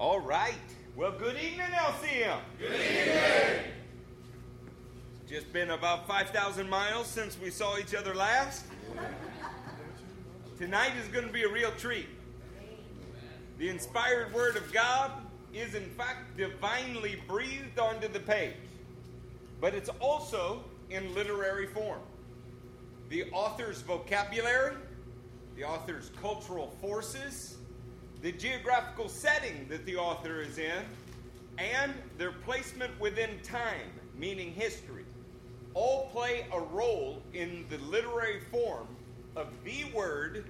All right. Well, good evening, LCM. Good evening. It's just been about 5,000 miles since we saw each other last. Tonight is going to be a real treat. The inspired Word of God is, in fact, divinely breathed onto the page, but it's also in literary form. The author's vocabulary, the author's cultural forces, the geographical setting that the author is in, and their placement within time, meaning history, all play a role in the literary form of the word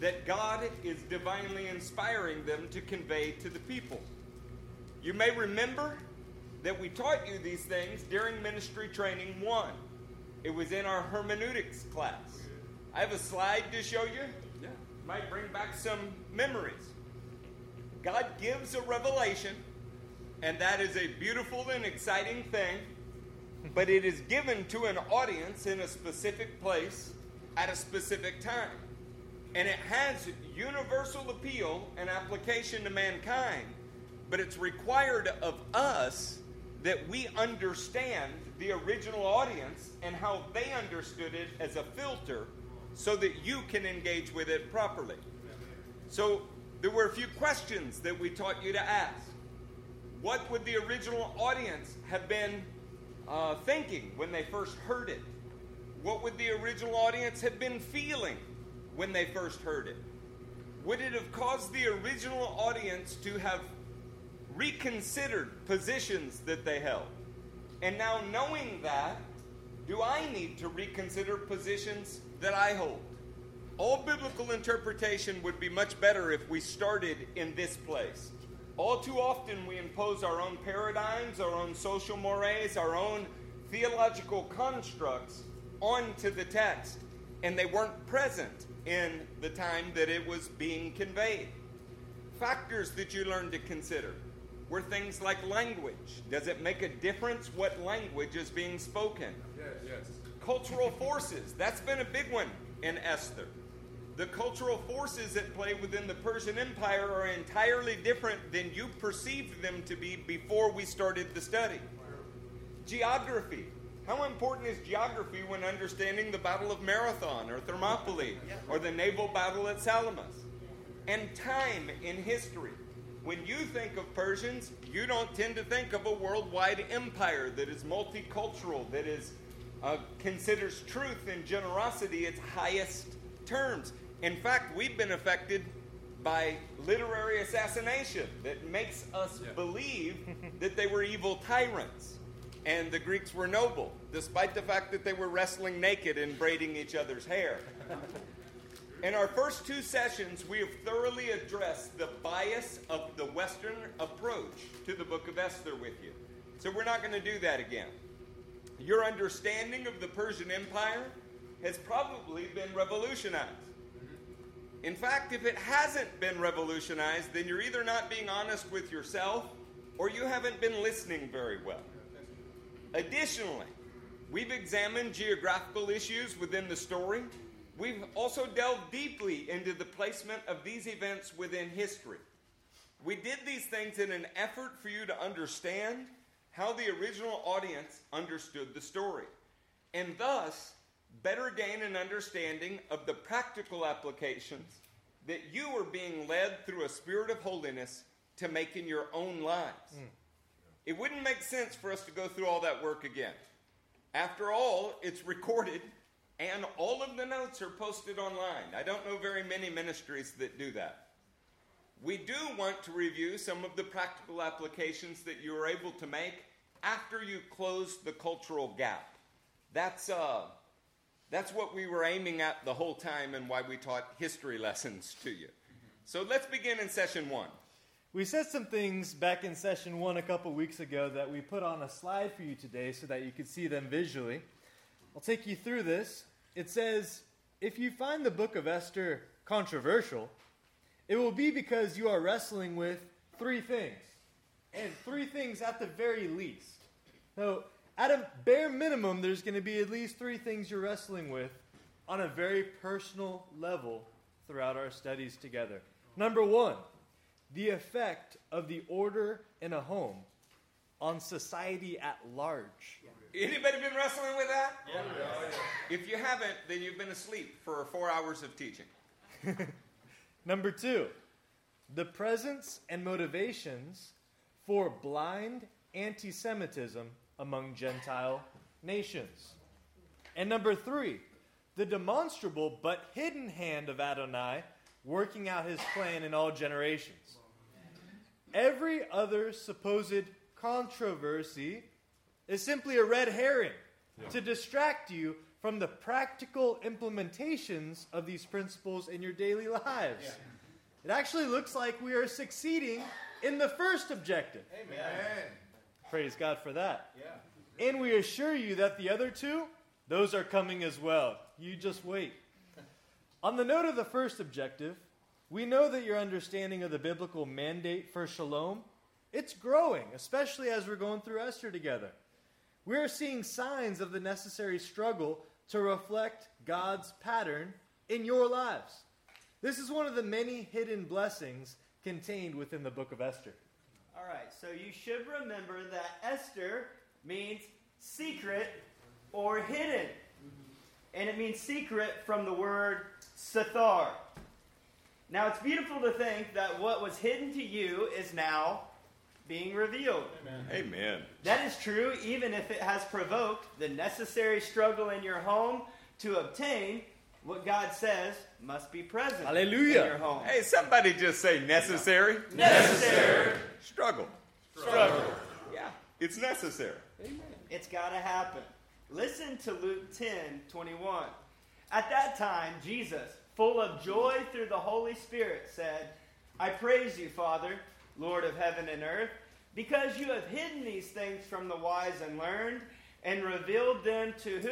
that God is divinely inspiring them to convey to the people. You may remember that we taught you these things during Ministry Training 1. It was in our hermeneutics class. I have a slide to show you. Yeah. Might bring back some memories. God gives a revelation, and that is a beautiful and exciting thing, but it is given to an audience in a specific place at a specific time. And it has universal appeal and application to mankind, but it's required of us that we understand the original audience and how they understood it as a filter so that you can engage with it properly. So there were a few questions that we taught you to ask. What would the original audience have been uh, thinking when they first heard it? What would the original audience have been feeling when they first heard it? Would it have caused the original audience to have reconsidered positions that they held? And now, knowing that, do I need to reconsider positions that I hold? All biblical interpretation would be much better if we started in this place. All too often, we impose our own paradigms, our own social mores, our own theological constructs onto the text, and they weren't present in the time that it was being conveyed. Factors that you learn to consider were things like language. Does it make a difference what language is being spoken? Yes, yes. Cultural forces. That's been a big one in Esther. The cultural forces at play within the Persian Empire are entirely different than you perceived them to be before we started the study. Geography. How important is geography when understanding the Battle of Marathon or Thermopylae or the naval battle at Salamis? And time in history. When you think of Persians, you don't tend to think of a worldwide empire that is multicultural, that is uh, considers truth and generosity its highest terms. In fact, we've been affected by literary assassination that makes us Yeah. believe that they were evil tyrants and the Greeks were noble, despite the fact that they were wrestling naked and braiding each other's hair. In our first two sessions, we have thoroughly addressed the bias of the Western approach to the book of Esther with you. So we're not going to do that again. Your understanding of the Persian Empire has probably been revolutionized. In fact, if it hasn't been revolutionized, then you're either not being honest with yourself or you haven't been listening very well. Additionally, we've examined geographical issues within the story. We've also delved deeply into the placement of these events within history. We did these things in an effort for you to understand how the original audience understood the story, and thus better gain an understanding of the practical applications that you are being led through a spirit of holiness to make in your own lives. It wouldn't make sense for us to go through all that work again. After all, it's recorded and all of the notes are posted online. I don't know very many ministries that do that. We do want to review some of the practical applications that you are able to make after you close the cultural gap. That's, uh, that's what we were aiming at the whole time and why we taught history lessons to you. So let's begin in session one. We said some things back in session one a couple weeks ago that we put on a slide for you today so that you could see them visually. I'll take you through this. It says, If you find the book of Esther controversial, it will be because you are wrestling with three things. And three things at the very least. So, at a bare minimum, there's going to be at least three things you're wrestling with on a very personal level throughout our studies together. Number one, the effect of the order in a home on society at large. Anybody been wrestling with that? Oh, yeah. If you haven't, then you've been asleep for four hours of teaching. Number two, the presence and motivations for blind anti Semitism among Gentile nations. And number three, the demonstrable but hidden hand of Adonai working out his plan in all generations. Every other supposed controversy is simply a red herring yeah. to distract you from the practical implementations of these principles in your daily lives. Yeah. It actually looks like we are succeeding in the first objective. Amen. Praise God for that. Yeah. And we assure you that the other two, those are coming as well. You just wait. On the note of the first objective, we know that your understanding of the biblical mandate for shalom, it's growing, especially as we're going through Esther together. We're seeing signs of the necessary struggle to reflect God's pattern in your lives. This is one of the many hidden blessings contained within the book of Esther. All right, so you should remember that Esther means secret or hidden. And it means secret from the word sathar. Now, it's beautiful to think that what was hidden to you is now being revealed. Amen. Amen. That is true even if it has provoked the necessary struggle in your home to obtain what God says must be present Hallelujah. in your home. Hey, somebody just say necessary. Necessary. Struggle. Struggle. Yeah, it's necessary. Amen. It's got to happen. Listen to Luke 10 21. At that time, Jesus, full of joy through the Holy Spirit, said, I praise you, Father Lord of heaven and earth, because you have hidden these things from the wise and learned and revealed them to who?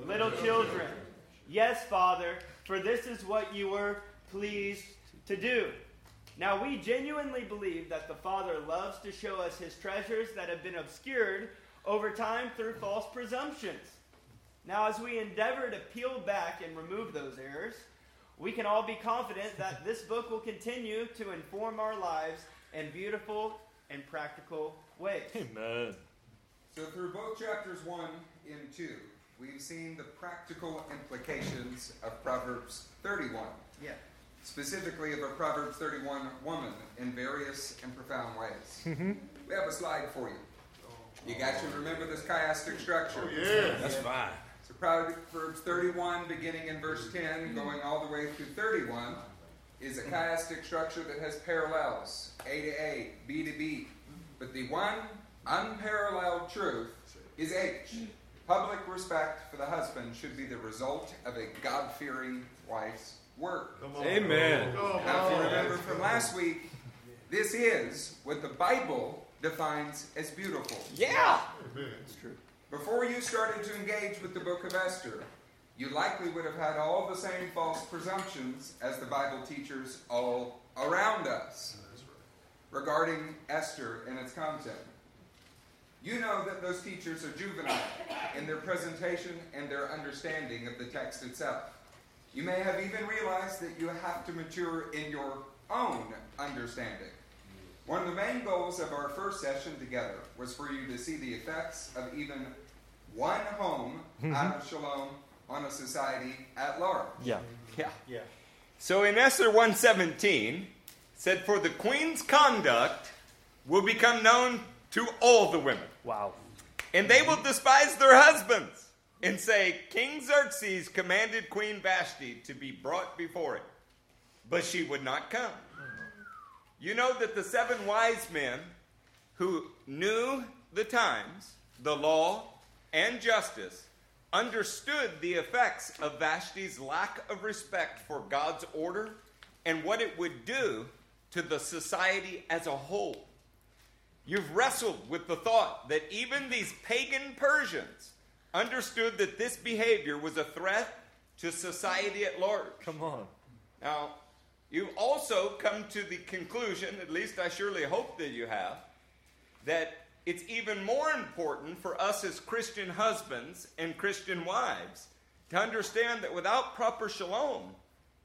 Little, Little children. children. Yes, Father, for this is what you were pleased to do. Now, we genuinely believe that the Father loves to show us his treasures that have been obscured over time through false presumptions. Now, as we endeavor to peel back and remove those errors, we can all be confident that this book will continue to inform our lives in beautiful and practical ways. Amen. So, through both chapters 1 and 2, we've seen the practical implications of Proverbs 31. Yeah. Specifically, of a Proverbs 31 woman in various and profound ways. Mm-hmm. We have a slide for you. You got to remember this chiastic structure. Oh, yeah. That's fine. So, Proverbs 31, beginning in verse 10, going all the way through 31 is a chiastic structure that has parallels A to A, B to B. But the one unparalleled truth is H. Public respect for the husband should be the result of a God fearing wife's work. Amen. Now, if you remember from last week, this is what the Bible defines as beautiful. Yeah. Amen. It's true. Before you started to engage with the book of Esther, you likely would have had all the same false presumptions as the Bible teachers all around us regarding Esther and its content. You know that those teachers are juvenile in their presentation and their understanding of the text itself. You may have even realized that you have to mature in your own understanding. One of the main goals of our first session together was for you to see the effects of even one home mm-hmm. out of shalom on a society at large. Yeah. Yeah. Yeah. So in Esther 117 said for the queen's conduct will become known to all the women. Wow. And they will despise their husbands and say King Xerxes commanded Queen Vashti to be brought before it, but she would not come. You know that the seven wise men who knew the times, the law, and justice understood the effects of Vashti's lack of respect for God's order and what it would do to the society as a whole. You've wrestled with the thought that even these pagan Persians understood that this behavior was a threat to society at large. Come on. Now, you've also come to the conclusion, at least I surely hope that you have, that it's even more important for us as Christian husbands and Christian wives to understand that without proper shalom,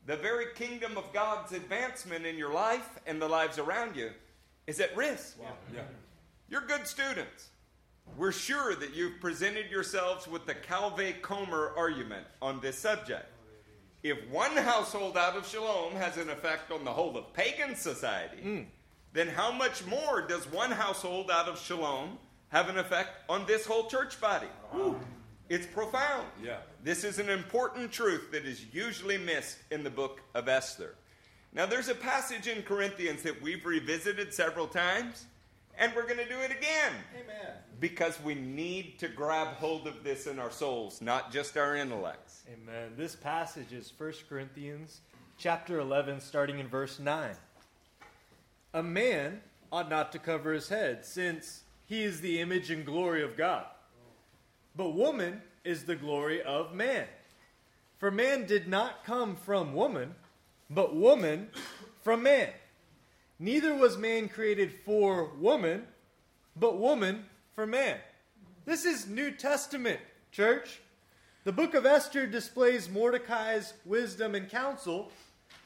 the very kingdom of God's advancement in your life and the lives around you is at risk. Yeah. You're good students. We're sure that you've presented yourselves with the kal vachomer argument on this subject. If one household out of Shalom has an effect on the whole of pagan society, hmm. then how much more does one household out of Shalom have an effect on this whole church body? It's profound. Yeah. This is an important truth that is usually missed in the book of Esther. Now, there's a passage in Corinthians that we've revisited several times, and we're going to do it again. Amen. Because we need to grab hold of this in our souls, not just our intellects. Amen. This passage is 1 Corinthians chapter 11 starting in verse 9. A man ought not to cover his head since he is the image and glory of God. But woman is the glory of man. For man did not come from woman, but woman from man. Neither was man created for woman, but woman for man. This is New Testament, church. The book of Esther displays Mordecai's wisdom and counsel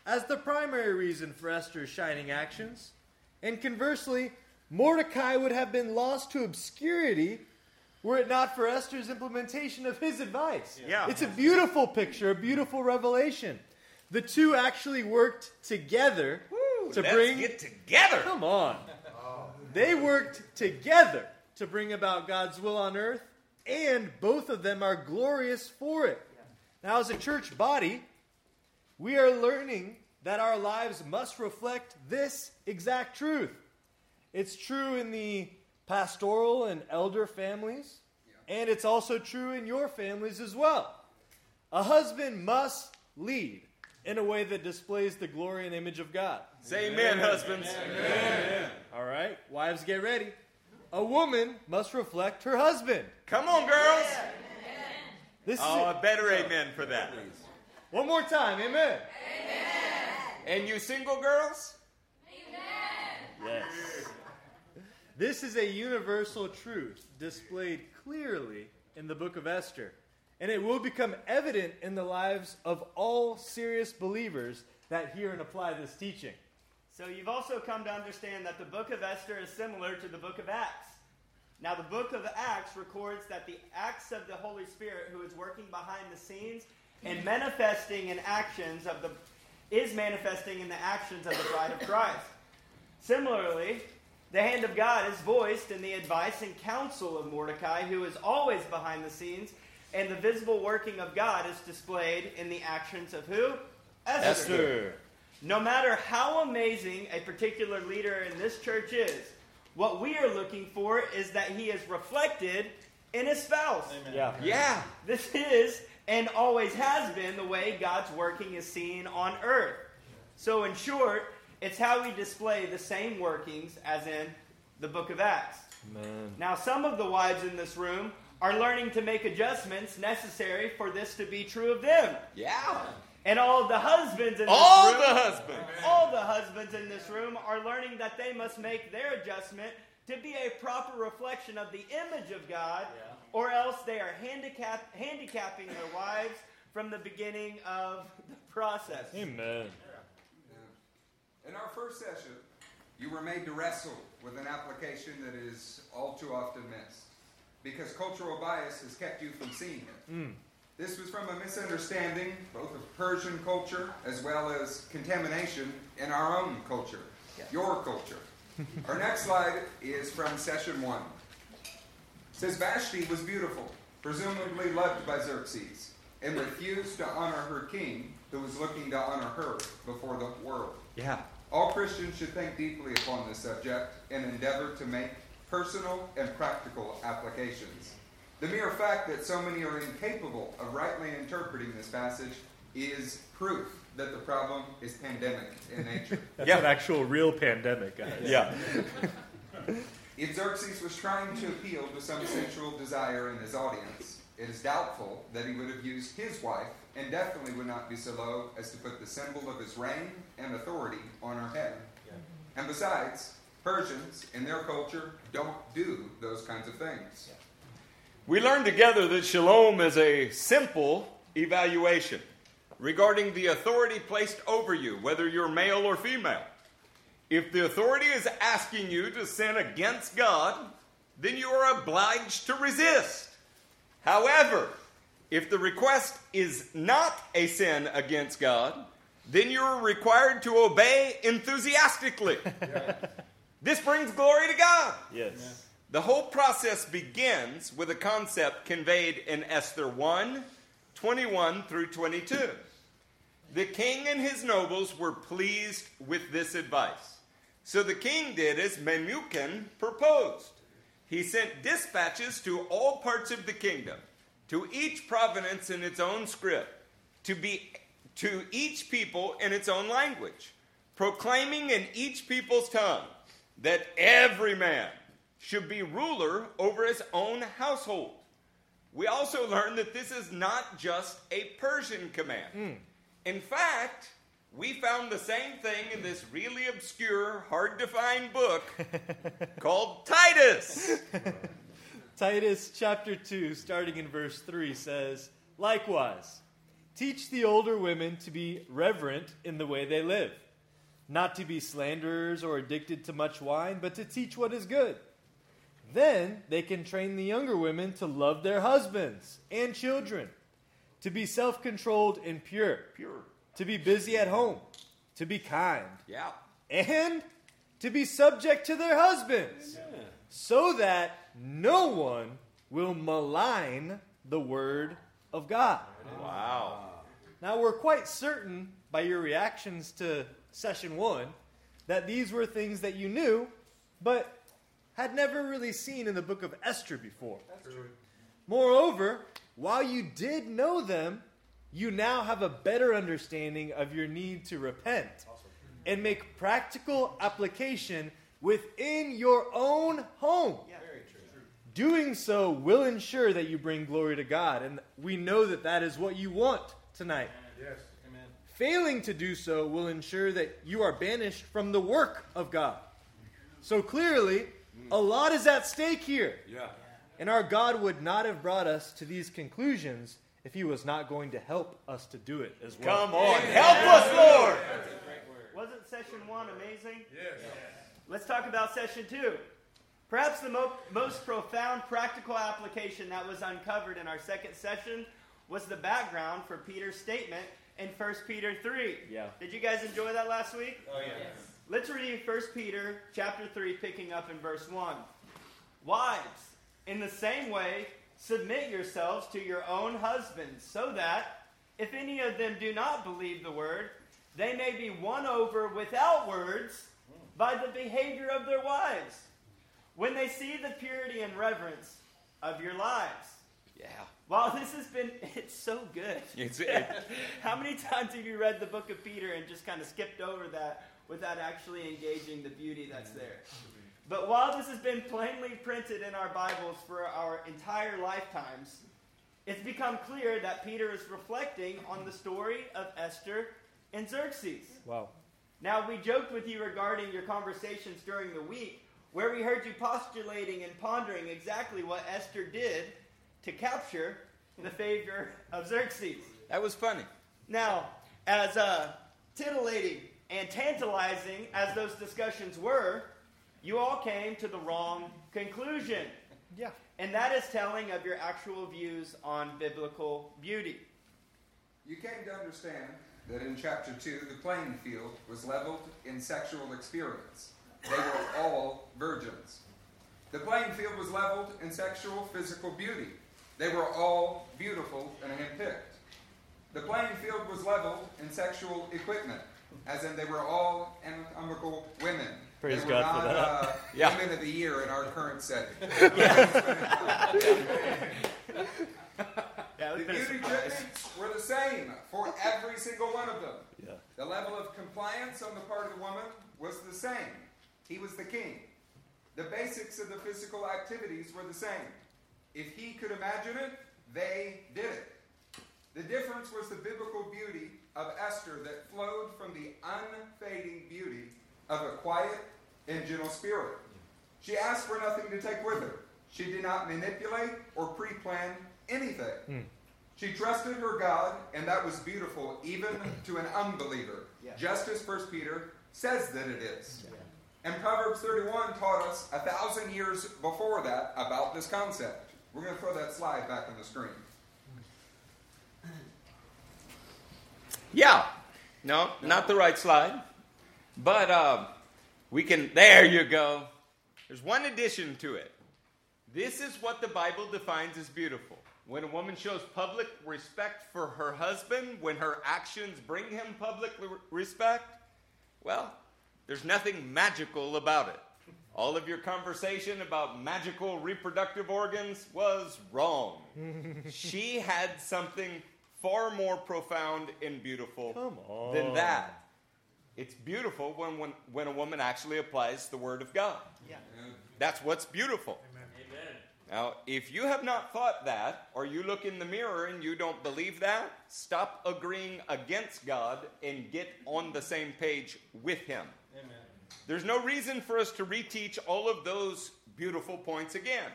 as the primary reason for Esther's shining actions. And conversely, Mordecai would have been lost to obscurity were it not for Esther's implementation of his advice. Yeah. It's a beautiful picture, a beautiful revelation. The two actually worked together to Let's bring get together. Come on. Oh, they worked together to bring about God's will on earth, and both of them are glorious for it. Now, as a church body, we are learning that our lives must reflect this exact truth. It's true in the pastoral and elder families, and it's also true in your families as well. A husband must lead in a way that displays the glory and image of God. Say amen, husbands. All right, wives, get ready. A woman must reflect her husband. Come on, girls. This Oh, is a better amen for that. one more time. Amen. And you single girls? Yes. This is a universal truth displayed clearly in the book of Esther, and it will become evident in the lives of all serious believers that hear and apply this teaching. So you've also come to understand that the book of Esther is similar to the book of Acts. Now, the book of Acts records that the acts of the Holy Spirit, who is working behind the scenes and manifesting in actions of the, is manifesting in the actions of the bride of Christ. Similarly, the hand of God is voiced in the advice and counsel of Mordecai, who is always behind the scenes, and the visible working of God is displayed in the actions of who? Esther. No matter how amazing a particular leader in this church is, what we are looking for is that he is reflected in his spouse. Yeah. Yeah. This is and always has been the way God's working is seen on earth. So, in short, it's how we display the same workings as in the book of Acts. Man. Now, some of the wives in this room are learning to make adjustments necessary for this to be true of them. Yeah. And all the husbands in this All room the husbands. all the husbands in this room are learning that they must make their adjustment to be a proper reflection of the image of God, or else they are handicap- handicapping their wives from the beginning of the process. Amen. In our first session, you were made to wrestle with an application that is all too often missed because cultural bias has kept you from seeing it. Hmm. This was from a misunderstanding both of Persian culture as well as contamination in our own culture, your culture. our next slide is from session one. It says Vashti was beautiful, presumably loved by Xerxes, and refused to honor her king, who was looking to honor her before the world. Yeah. All Christians should think deeply upon this subject and endeavor to make personal and practical applications. The mere fact that so many are incapable of rightly interpreting this passage is proof that the problem is pandemic in nature. That's Yeah. an actual real pandemic, guys. Yeah. if Xerxes was trying to appeal to some sensual desire in his audience, it is doubtful that he would have used his wife, and definitely would not be so low as to put the symbol of his reign and authority on her head. And besides, Persians, in their culture, don't do those kinds of things. We learned together that shalom is a simple evaluation. regarding the authority placed over you, whether you're male or female. If the authority is asking you to sin against God, then you are obliged to resist. However, if the request is not a sin against God, then you are required to obey enthusiastically. This brings glory to God. Yes. The whole process begins with a concept conveyed in Esther 1 21 through 22. The king and his nobles were pleased with this advice. So the king did as Memucan proposed. He sent dispatches to all parts of the kingdom, to each province in its own script, to be to each people in its own language, proclaiming in each people's tongue that every man should be ruler over his own household. We also learn that this is not just a Persian command. Hmm. In fact, we found the same thing in this really obscure, hard to find book called Titus. Titus chapter 2, starting in verse 3, says, Likewise, teach the older women to be reverent in the way they live, not to be slanderers or addicted to much wine, but to teach what is good. Then they can train the younger women to love their husbands and children, to be self controlled and pure, Pure. to be busy at home, to be kind, Yeah. and to be subject to their husbands, yeah. so that no one will malign the word of God. Wow. Now, we're quite certain by your reactions to session one that these were things that you knew, but had never really seen in the book of Esther before. Moreover, while you did know them, you now have a better understanding of your need to repent and make practical application within your own home. Doing so will ensure that you bring glory to God, and we know that that is what you want tonight. Yes. Amen. Failing to do so will ensure that you are banished from the work of God. So clearly, a lot is at stake here. Yeah. And our God would not have brought us to these conclusions if He was not going to help us to do it as well. Come on. Help us, Lord. Wasn't session one amazing? Yes. Let's talk about session two. Perhaps the mo- most profound practical application that was uncovered in our second session was the background for Peter's statement in 1 Peter 3. Yeah. Did you guys enjoy that last week? Oh yeah. Let's read 1 Peter chapter 3 picking up in verse 1. Wives, in the same way, submit yourselves to your own husbands, so that if any of them do not believe the word, they may be won over without words by the behavior of their wives, when they see the purity and reverence of your lives. Yeah. Wow, this has been, it's so good. It's, it, How many times have you read the book of Peter and just kind of skipped over that without actually engaging the beauty that's mm-hmm. there? But while this has been plainly printed in our Bibles for our entire lifetimes, it's become clear that Peter is reflecting on the story of Esther and Xerxes. Wow. Now, we joked with you regarding your conversations during the week, where we heard you postulating and pondering exactly what Esther did to capture the favor of Xerxes. that was funny. Now, as uh, titillating and tantalizing as those discussions were, you all came to the wrong conclusion. Yeah. And that is telling of your actual views on biblical beauty. You came to understand that in chapter 2, the playing field was leveled in sexual experience. They were all virgins. The playing field was leveled in sexual physical beauty. They were all beautiful and handpicked. The playing field was leveled in sexual equipment, as in they were all anatomical women. Praise they were God for that. Uh, Yeah. Women of the year in our current setting. Yeah, The it's been a beauty surprise. treatments were the same for every single one of them. Yeah. The level of compliance on the part of the woman was the same. He was the king. The basics of the physical activities were the same. If he could imagine it, they did it. The difference was the biblical beauty of Esther that flowed from the unfading beauty of a quiet and gentle spirit. She asked for nothing to take with her. She did not manipulate or pre plan anything. Hmm. She trusted her God, and that was beautiful even to an unbeliever, Yeah. just as 1 Peter says that it is. And Proverbs 31 taught us a thousand years before that about this concept. We're going to throw that slide back on the screen. Yeah. No, not the right slide. But uh, we can, there you go. There's one addition to it. This is what the Bible defines as beautiful. When a woman shows public respect for her husband, when her actions bring him public respect, well, there's nothing magical about it. All of your conversation about magical reproductive organs was wrong. she had something far more profound and beautiful than that. It's beautiful when, when, when a woman actually applies the Word of God. Yeah. That's what's beautiful. Amen. Now, if you have not thought that, or you look in the mirror and you don't believe that, stop agreeing against God and get on the same page with Him. There's no reason for us to reteach all of those beautiful points again.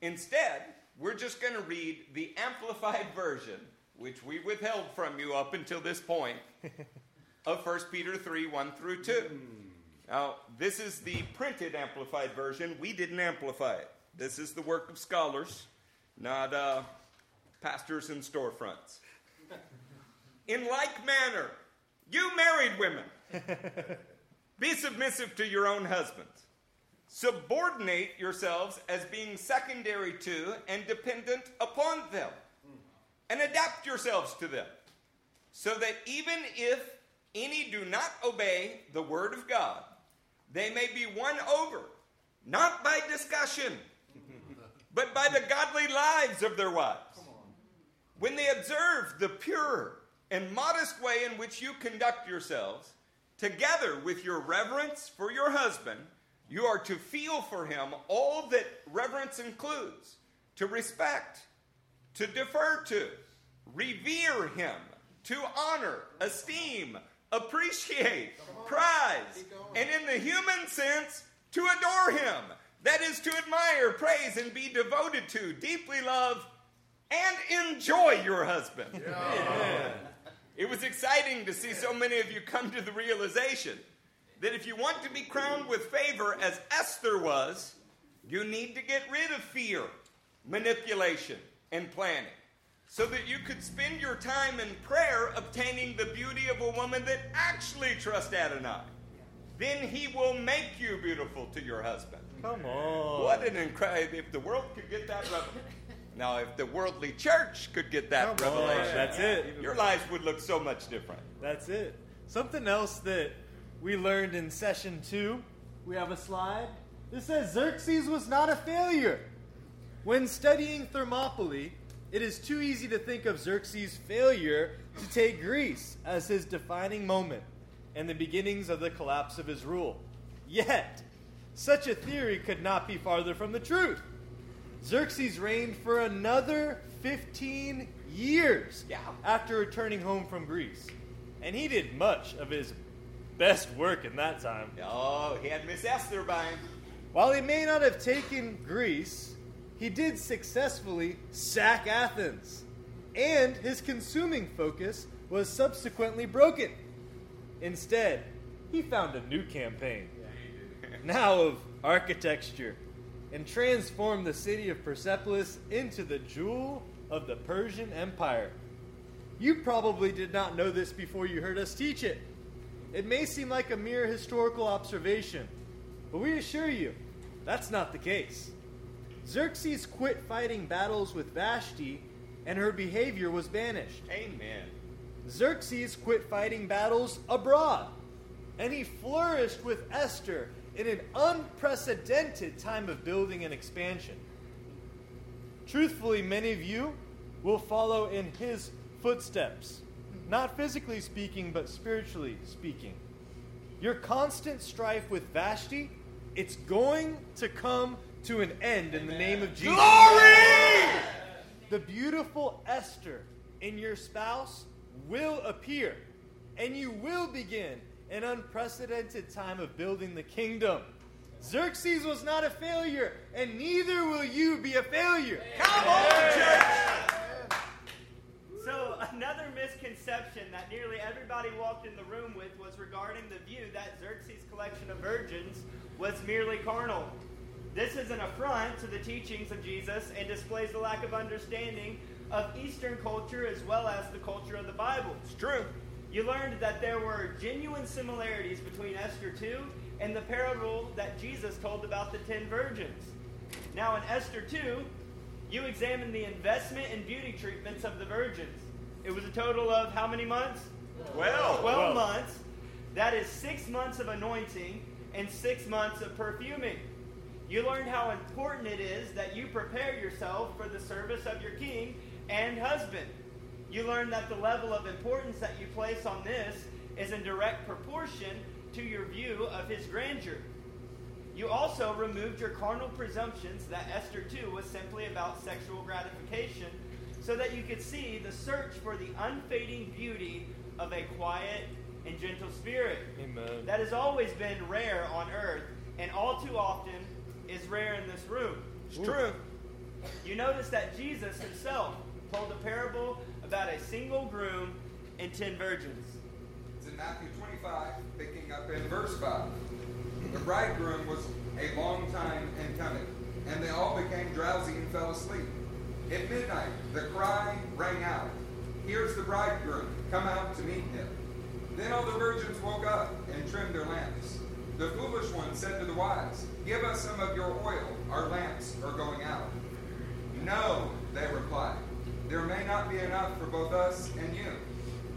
Instead, we're just going to read the amplified version, which we withheld from you up until this point, of 1 Peter 3 1 through 2. Now, this is the printed amplified version. We didn't amplify it. This is the work of scholars, not uh, pastors and storefronts. In like manner, you married women, be submissive to your own husbands. Subordinate yourselves as being secondary to and dependent upon them, and adapt yourselves to them, so that even if any do not obey the word of God, they may be won over, not by discussion, but by the godly lives of their wives. When they observe the pure and modest way in which you conduct yourselves, together with your reverence for your husband, you are to feel for him all that reverence includes to respect, to defer to, revere him, to honor, esteem, appreciate, prize, and in the human sense, to adore him. That is to admire, praise, and be devoted to, deeply love, and enjoy your husband. It was exciting to see so many of you come to the realization that if you want to be crowned with favor, as Esther was, you need to get rid of fear, manipulation, and planning so that you could spend your time in prayer obtaining the beauty of a woman that actually trusts Adonai. Then he will make you beautiful to your husband. Come on. What an incredible, if the world could get that. Now, if the worldly church could get that Come on, revelation, That's it. your lives would look so much different. That's it. Something else that we learned in session two, we have a slide. This says Xerxes was not a failure. When studying Thermopylae, it is too easy to think of Xerxes' failure to take Greece as his defining moment and the beginnings of the collapse of his rule. Yet, such a theory could not be farther from the truth. Xerxes reigned for another 15 years Yeah. after returning home from Greece. And he did much of his best work in that time. Oh, he had Miss Esther by him. While he may not have taken Greece, he did successfully sack Athens. And his consuming focus was subsequently broken. Instead, he found a new campaign, now of architecture, and transformed the city of Persepolis into the jewel of the Persian Empire. You probably did not know this before you heard us teach it. It may seem like a mere historical observation, but we assure you, that's not the case. Xerxes quit fighting battles with Vashti, and her behavior was banished. Amen. Xerxes quit fighting battles abroad, and he flourished with Esther in an unprecedented time of building and expansion. Truthfully, many of you will follow in his footsteps, not physically speaking, but spiritually speaking. Your constant strife with Vashti, it's going to come to an end in the name of Jesus. Glory! The beautiful Esther in your spouse will appear, and you will begin an unprecedented time of building the kingdom. Xerxes was not a failure, and neither will you be a failure. Come on, church! So, another misconception that nearly everybody walked in the room with was regarding the view that Xerxes' collection of virgins was merely carnal. This is an affront to the teachings of Jesus and displays the lack of understanding of Eastern culture as well as the culture of the Bible. It's true. You learned that there were genuine similarities between Esther 2 and the parable that Jesus told about the ten virgins. Now, in Esther 2, you examined the investment and beauty treatments of the virgins. It was a total of how many months? Well, 12 months. That is six months of anointing and six months of perfuming. You learned how important it is that you prepare yourself for the service of your king and husband. You learn that the level of importance that you place on this is in direct proportion to your view of his grandeur. You also removed your carnal presumptions that Esther 2 was simply about sexual gratification so that you could see the search for the unfading beauty of a quiet and gentle spirit. Amen. That has always been rare on earth and all too often is rare in this room. it's true. You notice that Jesus himself told a parable about a single groom and ten virgins. It's in Matthew 25, picking up in verse 5. The bridegroom was a long time in coming, and they all became drowsy and fell asleep. At midnight, the cry rang out, Here's the bridegroom, come out to meet him. Then all the virgins woke up and trimmed their lamps. The foolish one said to the wise, Give us some of your oil, our lamps are going out. No, they replied. There may not be enough for both us and you.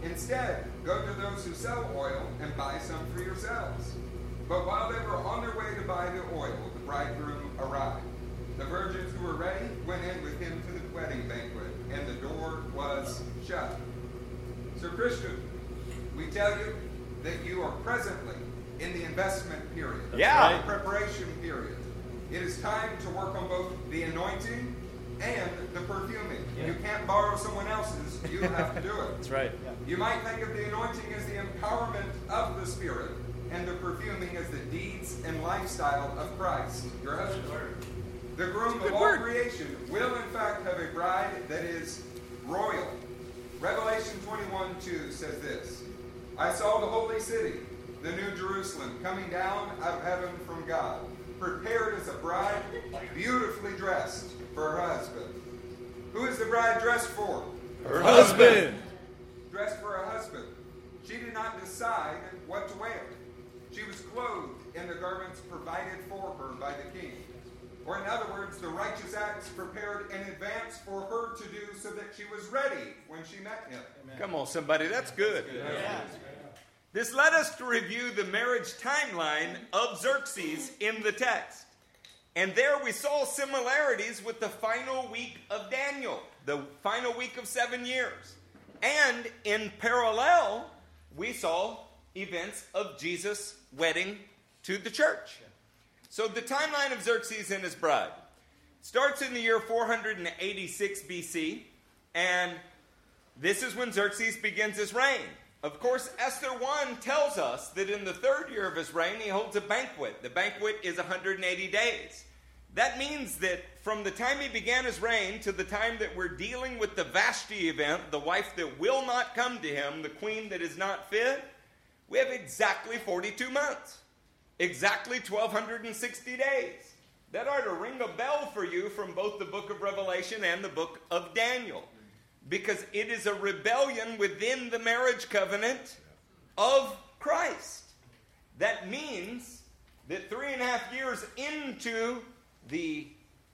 Instead, go to those who sell oil and buy some for yourselves. But while they were on their way to buy the oil, the bridegroom arrived. The virgins who were ready went in with him to the wedding banquet, and the door was shut. So, Christian, we tell you that you are presently in the investment period, Yeah. the preparation period. It is time to work on both the anointing and the perfuming. You can't borrow someone else's, you have to do it. That's right. You might think of the anointing as the empowerment of the Spirit, and the perfuming as the deeds and lifestyle of Christ, your husband. The groom of all creation will, in fact, have a bride that is royal. Revelation 21 2 says this I saw the holy city, the new Jerusalem, coming down out of heaven from God, prepared as a bride, beautifully dressed for her husband. Who is the bride dressed for? Her husband. dressed for her husband. She did not decide what to wear. She was clothed in the garments provided for her by the king. Or, in other words, the righteous acts prepared in advance for her to do so that she was ready when she met him. Come on, somebody. That's good. Yeah. This led us to review the marriage timeline of Xerxes in the text. And there we saw similarities with the final week of Daniel, the final week of seven years. And in parallel, we saw events of Jesus' wedding to the church. So the timeline of Xerxes and his bride starts in the year 486 BC, and this is when Xerxes begins his reign. Of course, Esther 1 tells us that in the third year of his reign, he holds a banquet. The banquet is 180 days. That means that from the time he began his reign to the time that we're dealing with the Vashti event, the wife that will not come to him, the queen that is not fit, we have exactly 42 months. Exactly 1,260 days. That ought to ring a bell for you from both the book of Revelation and the book of Daniel. Because it is a rebellion within the marriage covenant of Christ. That means that three and a half years into the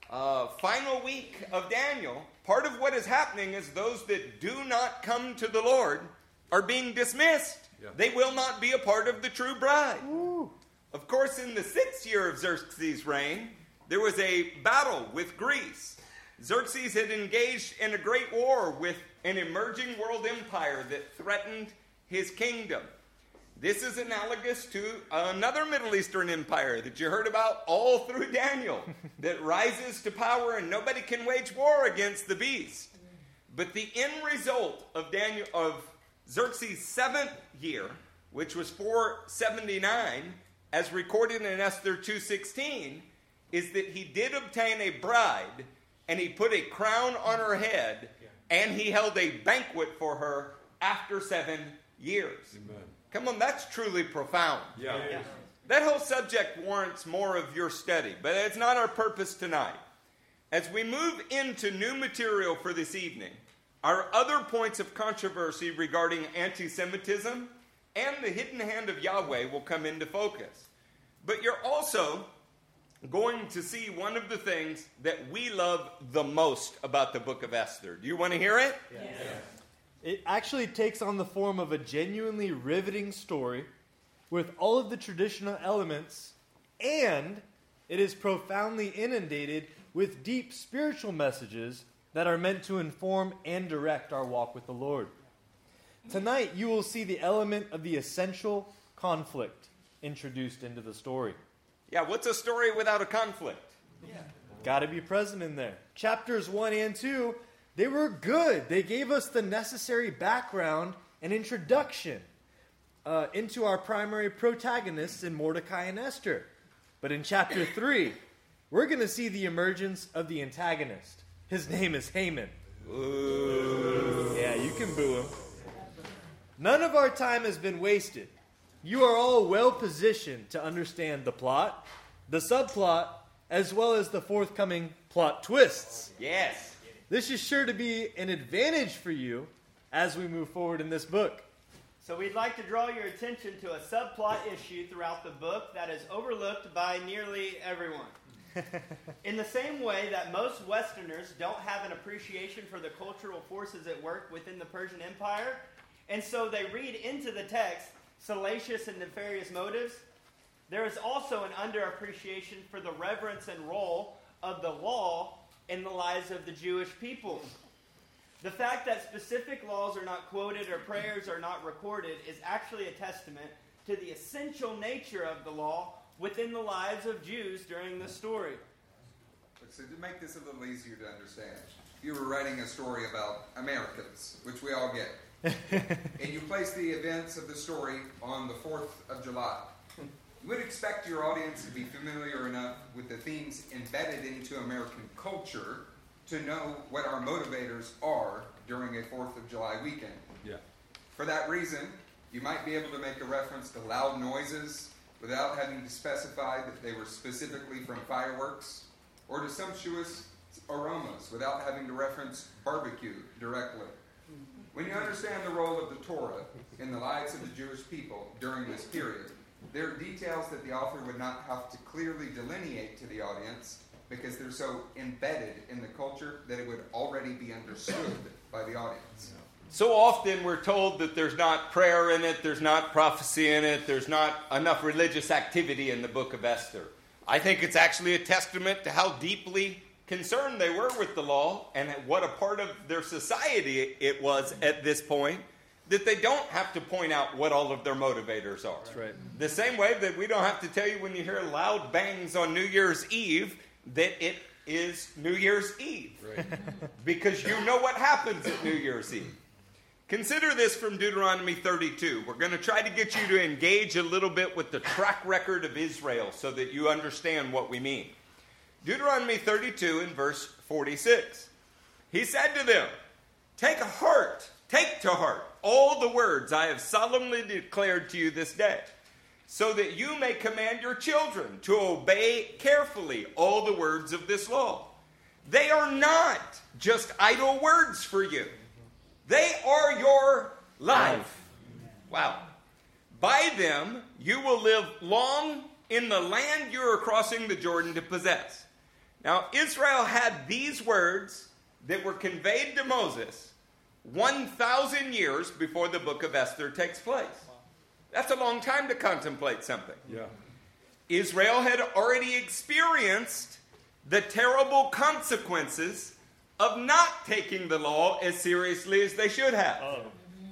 uh, final week of Daniel, part of what is happening is those that do not come to the Lord are being dismissed. They will not be a part of the true bride. Of course, in the sixth year of Xerxes' reign, there was a battle with Greece. Xerxes had engaged in a great war with an emerging world empire that threatened his kingdom. This is analogous to another Middle Eastern empire that you heard about all through Daniel that rises to power and nobody can wage war against the beast. But the end result of Daniel of Xerxes' seventh year, which was 479, as recorded in Esther 2:16, is that he did obtain a bride and he put a crown on her head and he held a banquet for her after seven years. Amen. Come on, that's truly profound. Yeah. Yeah. That whole subject warrants more of your study, but it's not our purpose tonight. As we move into new material for this evening, our other points of controversy regarding anti Semitism and the hidden hand of Yahweh will come into focus. But you're also going to see one of the things that we love the most about the book of Esther. Do you want to hear it? It actually takes on the form of a genuinely riveting story with all of the traditional elements, and it is profoundly inundated with deep spiritual messages that are meant to inform and direct our walk with the Lord. Tonight, you will see the element of the essential conflict introduced into the story. Yeah, what's a story without a conflict? Yeah. Got to be present in there. Chapters 1 and 2, they were good. They gave us the necessary background and introduction uh, into our primary protagonists in Mordecai and Esther. But in chapter 3, we're going to see the emergence of the antagonist. His name is Haman. Yeah, you can boo him. None of our time has been wasted. You are all well positioned to understand the plot, the subplot, as well as the forthcoming plot twists. Yes. This is sure to be an advantage for you as we move forward in this book. So we'd like to draw your attention to a subplot issue throughout the book that is overlooked by nearly everyone. In the same way that most Westerners don't have an appreciation for the cultural forces at work within the Persian Empire, and so they read into the text salacious and nefarious motives, there is also an underappreciation for the reverence and role of the law in the lives of the Jewish people. The fact that specific laws are not quoted or prayers are not recorded is actually a testament to the essential nature of the law within the lives of Jews during the story. So to make this a little easier to understand, you were writing a story about Americans, which we all get, and you place the events of the story on the 4th of July. You would expect your audience to be familiar enough with the themes embedded into American culture to know what our motivators are during a 4th of July weekend. Yeah. For that reason, you might be able to make a reference to loud noises without having to specify that they were specifically from fireworks, or to sumptuous aromas without having to reference barbecue directly. When you understand the role of the Torah in the lives of the Jewish people during this period, there are details that the author would not have to clearly delineate to the audience because they're so embedded in the culture that it would already be understood by the audience. So often we're told that there's not prayer in it, there's not prophecy in it, there's not enough religious activity in the book of Esther. I think it's actually a testament to how deeply concerned they were with the law and what a part of their society it was at this point that they don't have to point out what all of their motivators are. That's right. The same way that we don't have to tell you when you hear loud bangs on New Year's Eve that it is New Year's Eve. Right. because you know what happens at New Year's Eve. Consider this from Deuteronomy 32. We're going to try to get you to engage a little bit with the track record of Israel so that you understand what we mean. Deuteronomy 32 and verse 46. He said to them, Take heart, take to heart all the words I have solemnly declared to you this day, so that you may command your children to obey carefully all the words of this law. They are not just idle words for you, they are your life. Wow. By them you will live long in the land you are crossing the Jordan to possess. Now, Israel had these words that were conveyed to Moses 1,000 years before the book of Esther takes place. That's a long time to contemplate something. Yeah. Israel had already experienced the terrible consequences of not taking the law as seriously as they should have. Oh.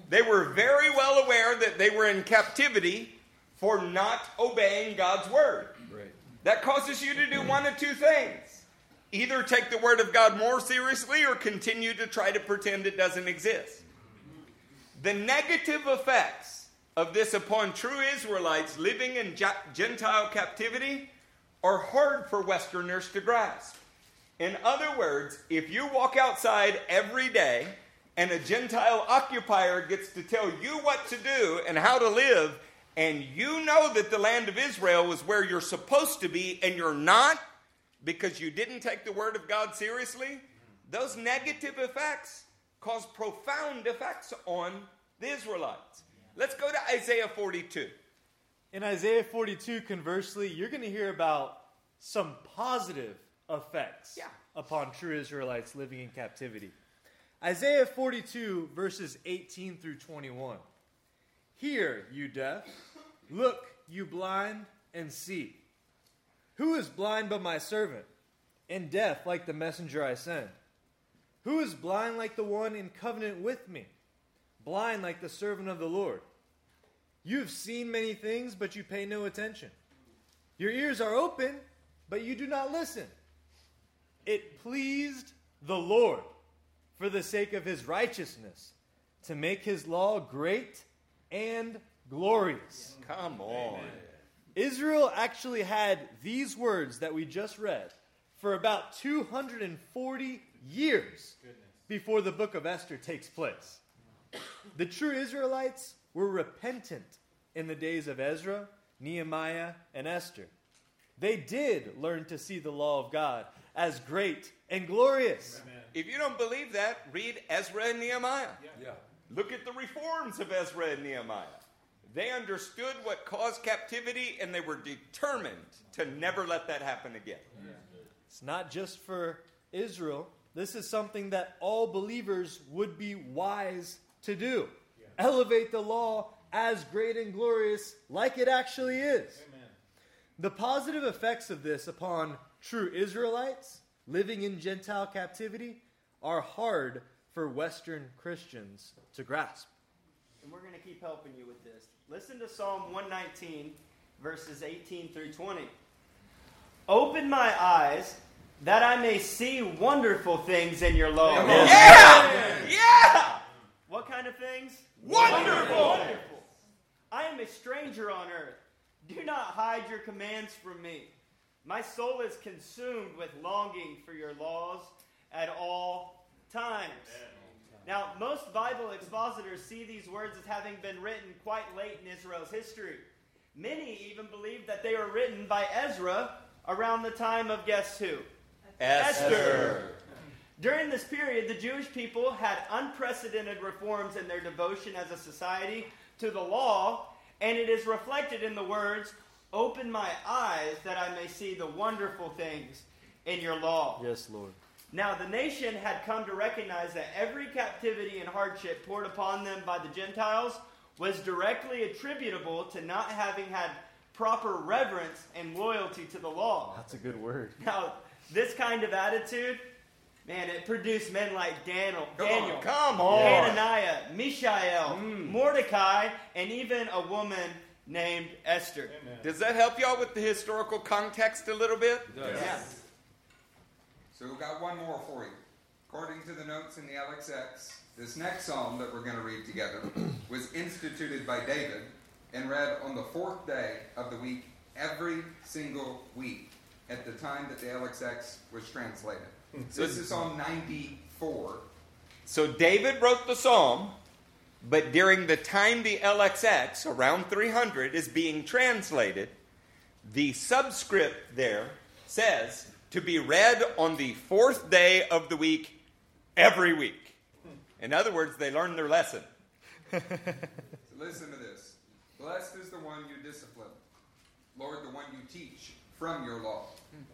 They were very well aware that they were in captivity for not obeying God's word. Right. That causes you to do one of two things either take the word of God more seriously or continue to try to pretend it doesn't exist. The negative effects of this upon true Israelites living in Gentile captivity are hard for Westerners to grasp. In other words, if you walk outside every day and a Gentile occupier gets to tell you what to do and how to live, and you know that the land of Israel is where you're supposed to be, and you're not because you didn't take the word of God seriously, those negative effects cause profound effects on the Israelites. Let's go to Isaiah 42. In Isaiah 42, conversely, you're going to hear about some positive effects Yeah. upon true Israelites living in captivity. Isaiah 42, verses 18 through 21. Hear, you deaf, look, you blind, and see. Who is blind but my servant, and deaf like the messenger I send? Who is blind like the one in covenant with me, blind like the servant of the Lord? You have seen many things, but you pay no attention. Your ears are open, but you do not listen. It pleased the Lord, for the sake of his righteousness, to make his law great and glorious. Come on. Israel actually had these words that we just read for about 240 years before the book of Esther takes place. The true Israelites were repentant in the days of Ezra, Nehemiah, and Esther. They did learn to see the law of God as great and glorious. If you don't believe that, read Ezra and Nehemiah. Yeah. Look at the reforms of Ezra and Nehemiah. They understood what caused captivity and they were determined to never let that happen again. It's not just for Israel. This is something that all believers would be wise to do. Elevate the law as great and glorious like it actually is. The positive effects of this upon true Israelites living in Gentile captivity are hard for Western Christians to grasp. And we're going to keep helping you with this. Listen to Psalm 119, verses 18 through 20. Open my eyes that I may see wonderful things in your law. Yeah! Yeah! What kind of things? Wonderful! Wonderful. I am a stranger on earth. Do not hide your commands from me. My soul is consumed with longing for your laws at all times. Now, most Bible expositors see these words as having been written quite late in Israel's history. Many even believe that they were written by Ezra around the time of guess who? Esther. During this period, the Jewish people had unprecedented reforms in their devotion as a society to the law, and it is reflected in the words, Open my eyes that I may see the wonderful things in your law. Yes, Lord. Now, the nation had come to recognize that every captivity and hardship poured upon them by the Gentiles was directly attributable to not having had proper reverence and loyalty to the law. That's a good word. Now, this kind of attitude, man, it produced men like Daniel, Come Daniel on, come on. Hananiah, Mishael, mm. Mordecai, and even a woman named Esther. Does that help y'all with the historical context a little bit? Yeah. So we've got one more for you. According to the notes in the LXX, this next psalm that we're going to read together was instituted by David and read on the fourth day of the week every single week at the time that the LXX was translated. Hmm. So this is Psalm 94. So David wrote the psalm, but during the time the LXX, around 300, is being translated, the subscript there says to be read on the fourth day of the week every week. In other words, they learned their lesson. So listen to this. Blessed is the one you discipline, Lord, the one you teach from your law.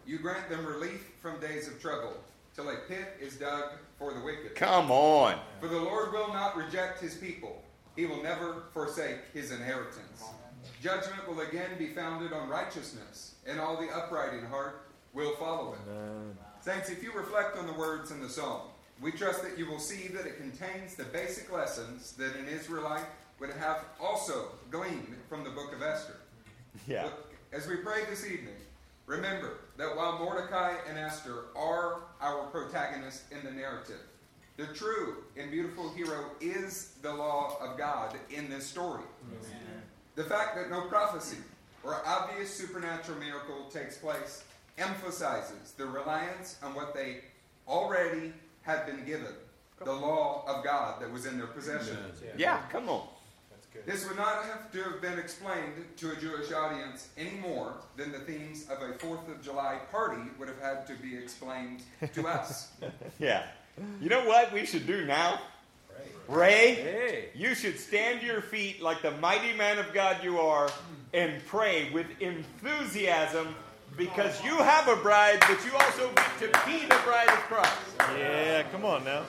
You grant them relief from days of trouble, till a pit is dug for the wicked. Come on. For the Lord will not reject his people, he will never forsake his inheritance. Judgment will again be founded on righteousness, and all the upright in heart will follow it. Saints, if you reflect on the words in the psalm, we trust that you will see that it contains the basic lessons that an Israelite would have also gleaned from the book of Esther. Yeah. Look, as we pray this evening, remember that while Mordecai and Esther are our protagonists in the narrative, the true and beautiful hero is the law of God in this story. The fact that no prophecy or obvious supernatural miracle takes place emphasizes the reliance on what they already had been given the law of God that was in their possession. Yeah, come on. This would not have to have been explained to a Jewish audience any more than the themes of a 4th of July party would have had to be explained to us. Yeah. You know what we should do now? Ray, Hey. you should stand to your feet like the mighty man of God you are and pray with enthusiasm because you have a bride, but you also get to be the bride of Christ. Yeah, come on now.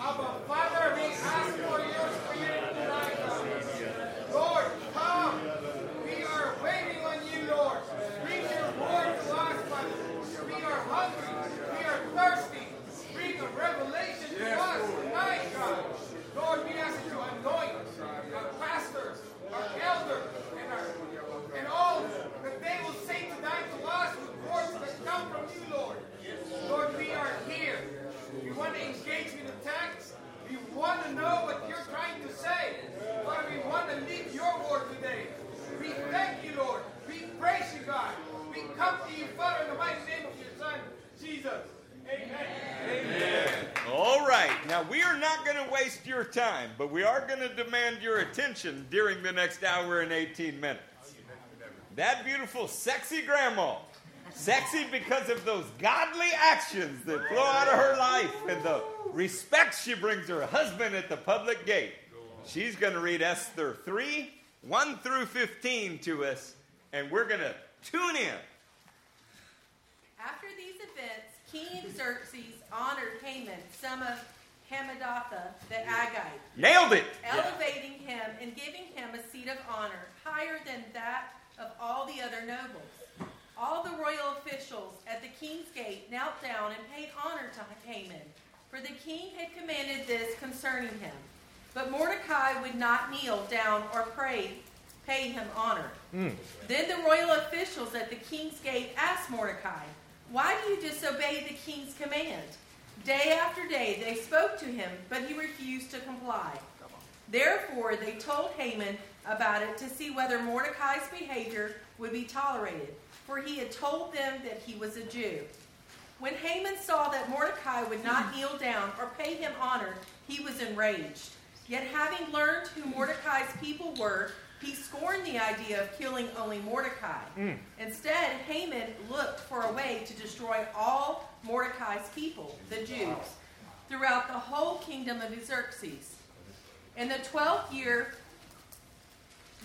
Abba, Father, we ask for your spirit tonight. Lord, come. We are waiting on you, Lord. Bring your word to us, Father. We are hungry. We are thirsty. Bring a revelation to us tonight, God. Lord, we ask you to anoint our pastors, our elders, and our and all that they will say tonight to us with words that come from you, Lord. Lord, we are here. We want to engage in. We want to know what you're trying to say. Lord, we want to live your word today. We thank you, Lord. We praise you, God. We come to you, Father, in the mighty name of your Son, Jesus. Amen. Amen. All right. Now, we are not going to waste your time, but we are going to demand your attention during the next hour and 18 minutes. That beautiful, sexy grandma. Sexy because of those godly actions that flow out of her life and the respect she brings her husband at the public gate. She's going to read Esther 3, 1 through 15 to us, and we're going to tune in. After these events, King Xerxes honored Haman, son of Hammedatha the Agite, Nailed it. elevating him and giving him a seat of honor higher than that of all the other nobles. All the royal officials at the king's gate knelt down and paid honor to Haman, for the king had commanded this concerning him. But Mordecai would not kneel down or pray, pay him honor. Hmm. Then the royal officials at the king's gate asked Mordecai, Why do you disobey the king's command? Day after day they spoke to him, but he refused to comply. Therefore they told Haman about it to see whether Mordecai's behavior would be tolerated, for he had told them that he was a Jew. When Haman saw that Mordecai would not hmm. kneel down or pay him honor, he was enraged. Yet having learned who Mordecai's people were, he scorned the idea of killing only Mordecai. Hmm. Instead, Haman looked for a way to destroy all Mordecai's people, the Jews, throughout the whole kingdom of Xerxes. In the twelfth year,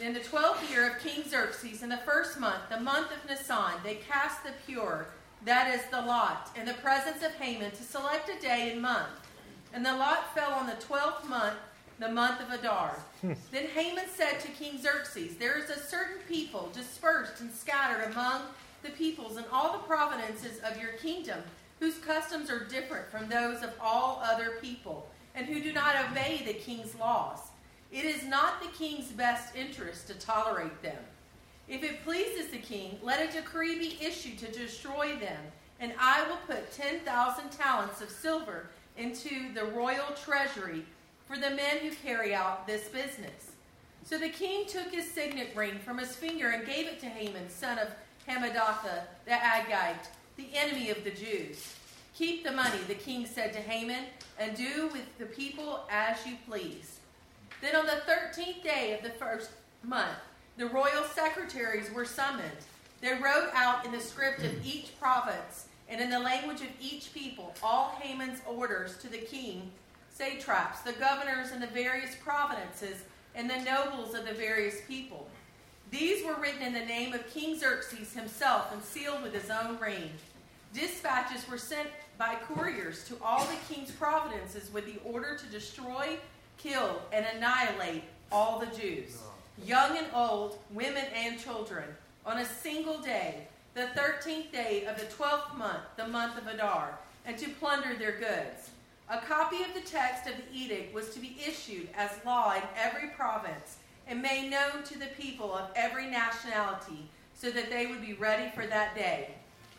in the twelfth year of King Xerxes, in the first month, the month of Nisan, they cast the pur, that is the lot, in the presence of Haman to select a day and month. And the lot fell on the twelfth month, the month of Adar. Hmm. then Haman said to King Xerxes, There is a certain people dispersed and scattered among the peoples in all the provinces of your kingdom, whose customs are different from those of all other people, and who do not obey the king's laws. It is not the king's best interest to tolerate them. If it pleases the king, let a decree be issued to destroy them, and I will put 10,000 talents of silver into the royal treasury for the men who carry out this business. So the king took his signet ring from his finger and gave it to Haman, son of Hammedatha the Agite, the enemy of the Jews. Keep the money, the king said to Haman, and do with the people as you please. Then on the thirteenth day of the first month, the royal secretaries were summoned. They wrote out in the script of hmm. each province and in the language of each people all Haman's orders to the king, satraps, the governors in the various provinces, and the nobles of the various people. These were written in the name of King Xerxes himself and sealed with his own ring. Dispatches were sent by couriers to all the king's provinces with the order to destroy, kill, and annihilate all the Jews, young and old, women and children, on a single day, the thirteenth day of the twelfth month, the month of Adar, and to plunder their goods. A copy of the text of the edict was to be issued as law in every province and made known to the people of every nationality so that they would be ready for that day.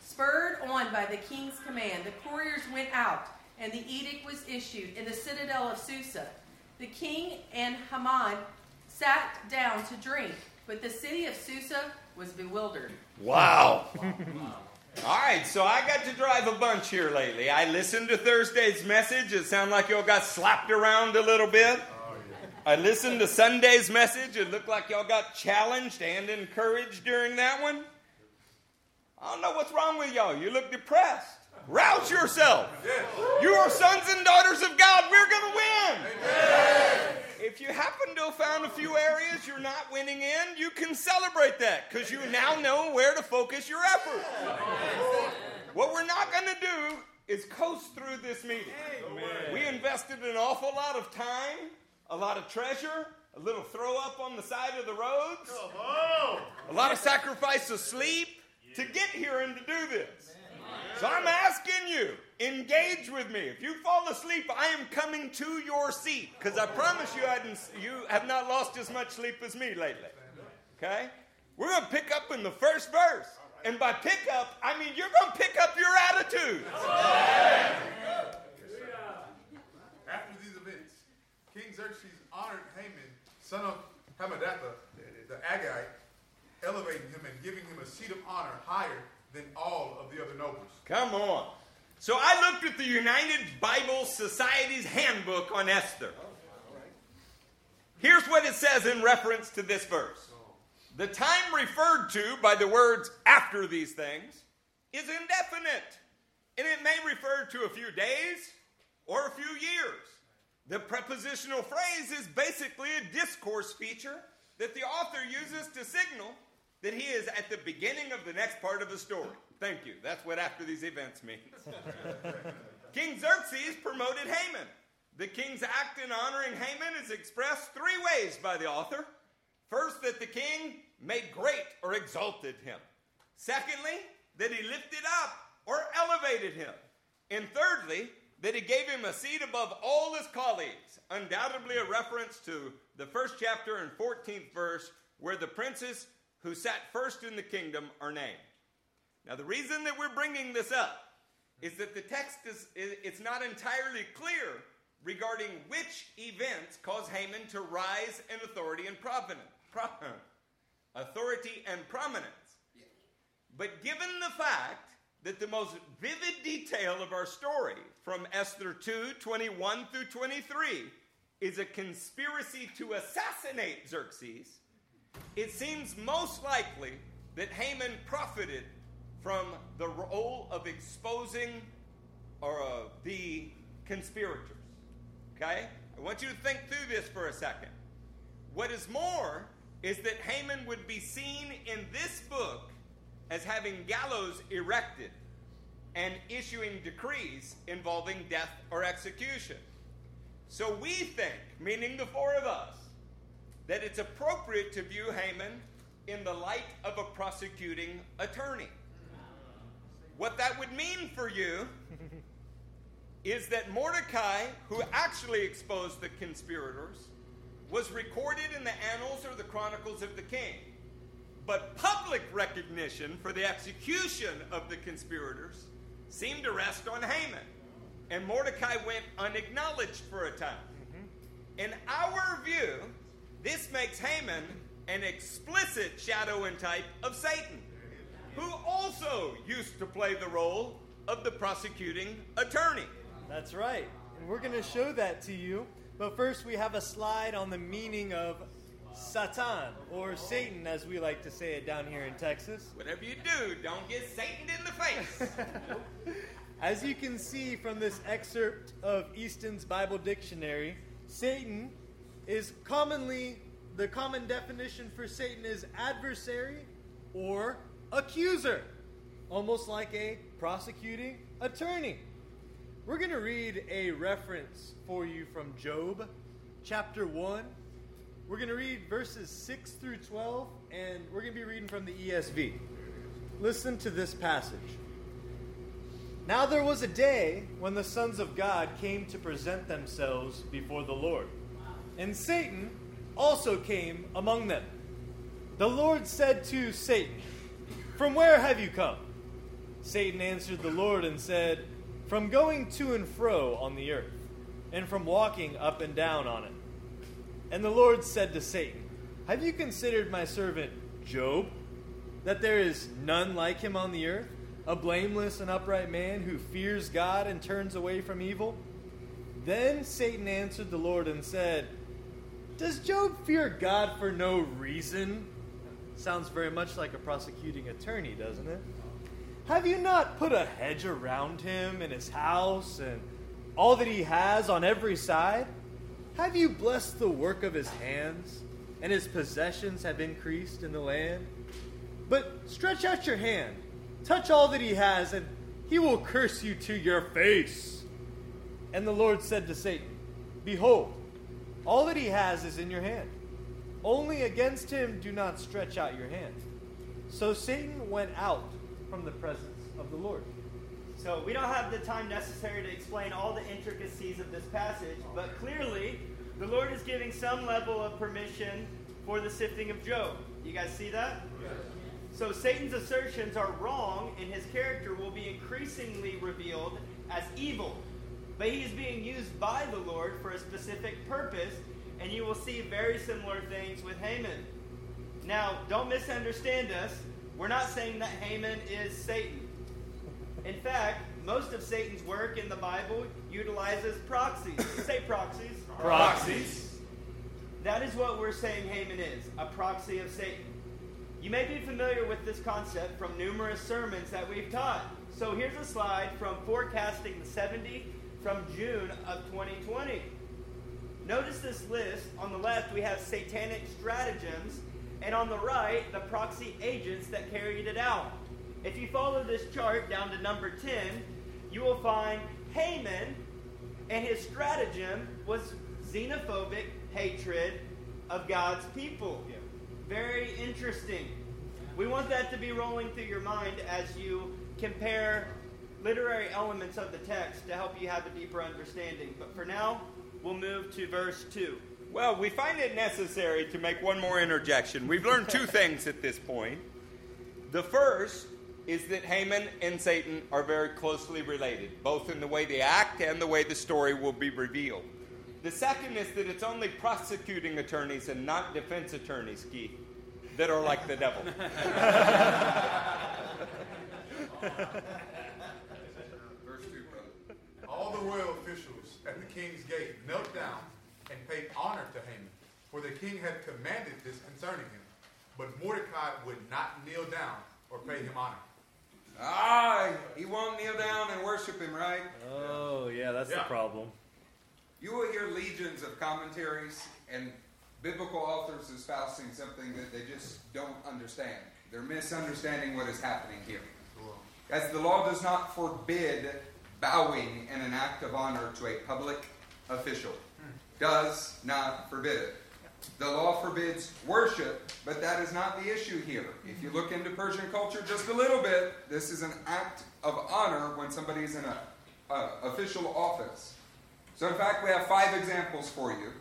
Spurred on by the king's command, the couriers went out, and the edict was issued in the citadel of Susa. The king and Haman sat down to drink, but the city of Susa was bewildered. Wow. All right, so I got to drive a bunch here lately. I listened to Thursday's message. It sounded like y'all got slapped around a little bit. Oh, I listened to Sunday's message. It looked like y'all got challenged and encouraged during that one. I don't know what's wrong with y'all. You look depressed. Rouse yourself. You are sons and daughters of God. We're going to win. If you happen to have found a few areas you're not winning in, you can celebrate that because you now know where to focus your effort. What we're not going to do is coast through this meeting. We invested an awful lot of time, a lot of treasure, a little throw up on the side of the roads, a lot of sacrifice of sleep to get here and to do this. So I'm asking you, engage with me. If you fall asleep, I am coming to your seat because I promise you, I hadn't, you have not lost as much sleep as me lately. Okay? We're going to pick up in the first verse. And by pick up, I mean you're going to pick up your attitude. After these events, King Xerxes honored Haman, son of Hammedatha, the Agagite, elevating him and giving him a seat of honor higher than all of the other nobles. Come on. So I looked at the United Bible Society's handbook on Esther. Here's what it says in reference to this verse The time referred to by the words after these things is indefinite, and it may refer to a few days or a few years. The prepositional phrase is basically a discourse feature that the author uses to signal that he is at the beginning of the next part of the story. Thank you. That's what after these events means. King Xerxes promoted Haman. The king's act in honoring Haman is expressed three ways by the author. First, that the king made great or exalted him. Secondly, that he lifted up or elevated him. And thirdly, that he gave him a seat above all his colleagues. Undoubtedly, a reference to the first chapter and 14th verse, where the princes who sat first in the kingdom are named. Now, the reason that we're bringing this up is that the text is it's not entirely clear regarding which events caused Haman to rise in authority and provenance, pro, authority and prominence. But given the fact that the most vivid detail of our story from Esther 2 21 through 23 is a conspiracy to assassinate Xerxes, it seems most likely that Haman profited from the role of exposing or uh, the conspirators. Okay? I want you to think through this for a second. What is more is that Haman would be seen in this book as having gallows erected and issuing decrees involving death or execution. So we think, meaning the four of us, that it's appropriate to view Haman in the light of a prosecuting attorney. What that would mean for you is that Mordecai, who actually exposed the conspirators, was recorded in the annals or the chronicles of the king. But public recognition for the execution of the conspirators seemed to rest on Haman. And Mordecai went unacknowledged for a time. Mm-hmm. In our view, this makes Haman an explicit shadow and type of Satan, who also used to play the role of the prosecuting attorney. That's right. And we're going to show that to you. But first, we have a slide on the meaning of Satan, or Satan, as we like to say it down here in Texas. Whatever you do, don't get Satan in the face. As you can see from this excerpt of Easton's Bible Dictionary, Satan is commonly, the common definition for Satan is adversary or accuser, almost like a prosecuting attorney. We're going to read a reference for you from Job chapter 1. We're going to read verses 6 through 12, and we're going to be reading from the ESV. Listen to this passage. Now there was a day when the sons of God came to present themselves before the Lord, and Satan also came among them. The Lord said to Satan, From where have you come? Satan answered the Lord and said, From going to and fro on the earth, and from walking up and down on it. And the Lord said to Satan, Have you considered my servant Job, that there is none like him on the earth? a blameless and upright man who fears God and turns away from evil? Then Satan answered the Lord and said, Does Job fear God for no reason? Sounds very much like a prosecuting attorney, doesn't it? Have you not put a hedge around him and his house and all that he has on every side? Have you blessed the work of his hands, and his possessions have increased in the land? But stretch out your hand, touch all that he has, and he will curse you to your face. And the Lord said to Satan, Behold, all that he has is in your hand. Only against him do not stretch out your hand. So Satan went out from the presence of the Lord. So we don't have the time necessary to explain all the intricacies of this passage, but clearly the Lord is giving some level of permission for the sifting of Job. You guys see that? Yes. So Satan's assertions are wrong, and his character will be increasingly revealed as evil. But he is being used by the Lord for a specific purpose, and you will see very similar things with Haman. Now, don't misunderstand us. We're not saying that Haman is Satan. In fact, most of Satan's work in the Bible utilizes proxies. Say proxies. Proxies. That is what we're saying Haman is a proxy of Satan. You may be familiar with this concept from numerous sermons that we've taught. So here's a slide from Forecasting the 70 from June of 2020. Notice this list. On the left, we have satanic stratagems, and on the right, the proxy agents that carried it out. If you follow this chart down to number 10, you will find Haman and his stratagem was xenophobic hatred of God's people. Yeah. Very interesting. We want that to be rolling through your mind as you compare literary elements of the text to help you have a deeper understanding. But for now, we'll move to verse 2. Well, we find it necessary to make one more interjection. We've learned two things at this point. The first is that Haman and Satan are very closely related, both in the way they act and the way the story will be revealed. The second is that it's only prosecuting attorneys and not defense attorneys, Keith, that are like the devil. Verse 2, brother. All the royal officials at the king's gate knelt down and paid honor to Haman, for the king had commanded this concerning him. But Mordecai would not kneel down or pay him honor. Ah, he won't kneel down and worship him, right? Oh, yeah, that's Yeah. the problem. You will hear legions of commentaries and biblical authors espousing something that they just don't understand. They're misunderstanding what is happening here. As the law does not forbid bowing in an act of honor to a public official, does not forbid it. The law forbids worship, but that is not the issue here. If you look into Persian culture just a little bit, this is an act of honor when somebody is in a, a official office. So, in fact, we have five examples for you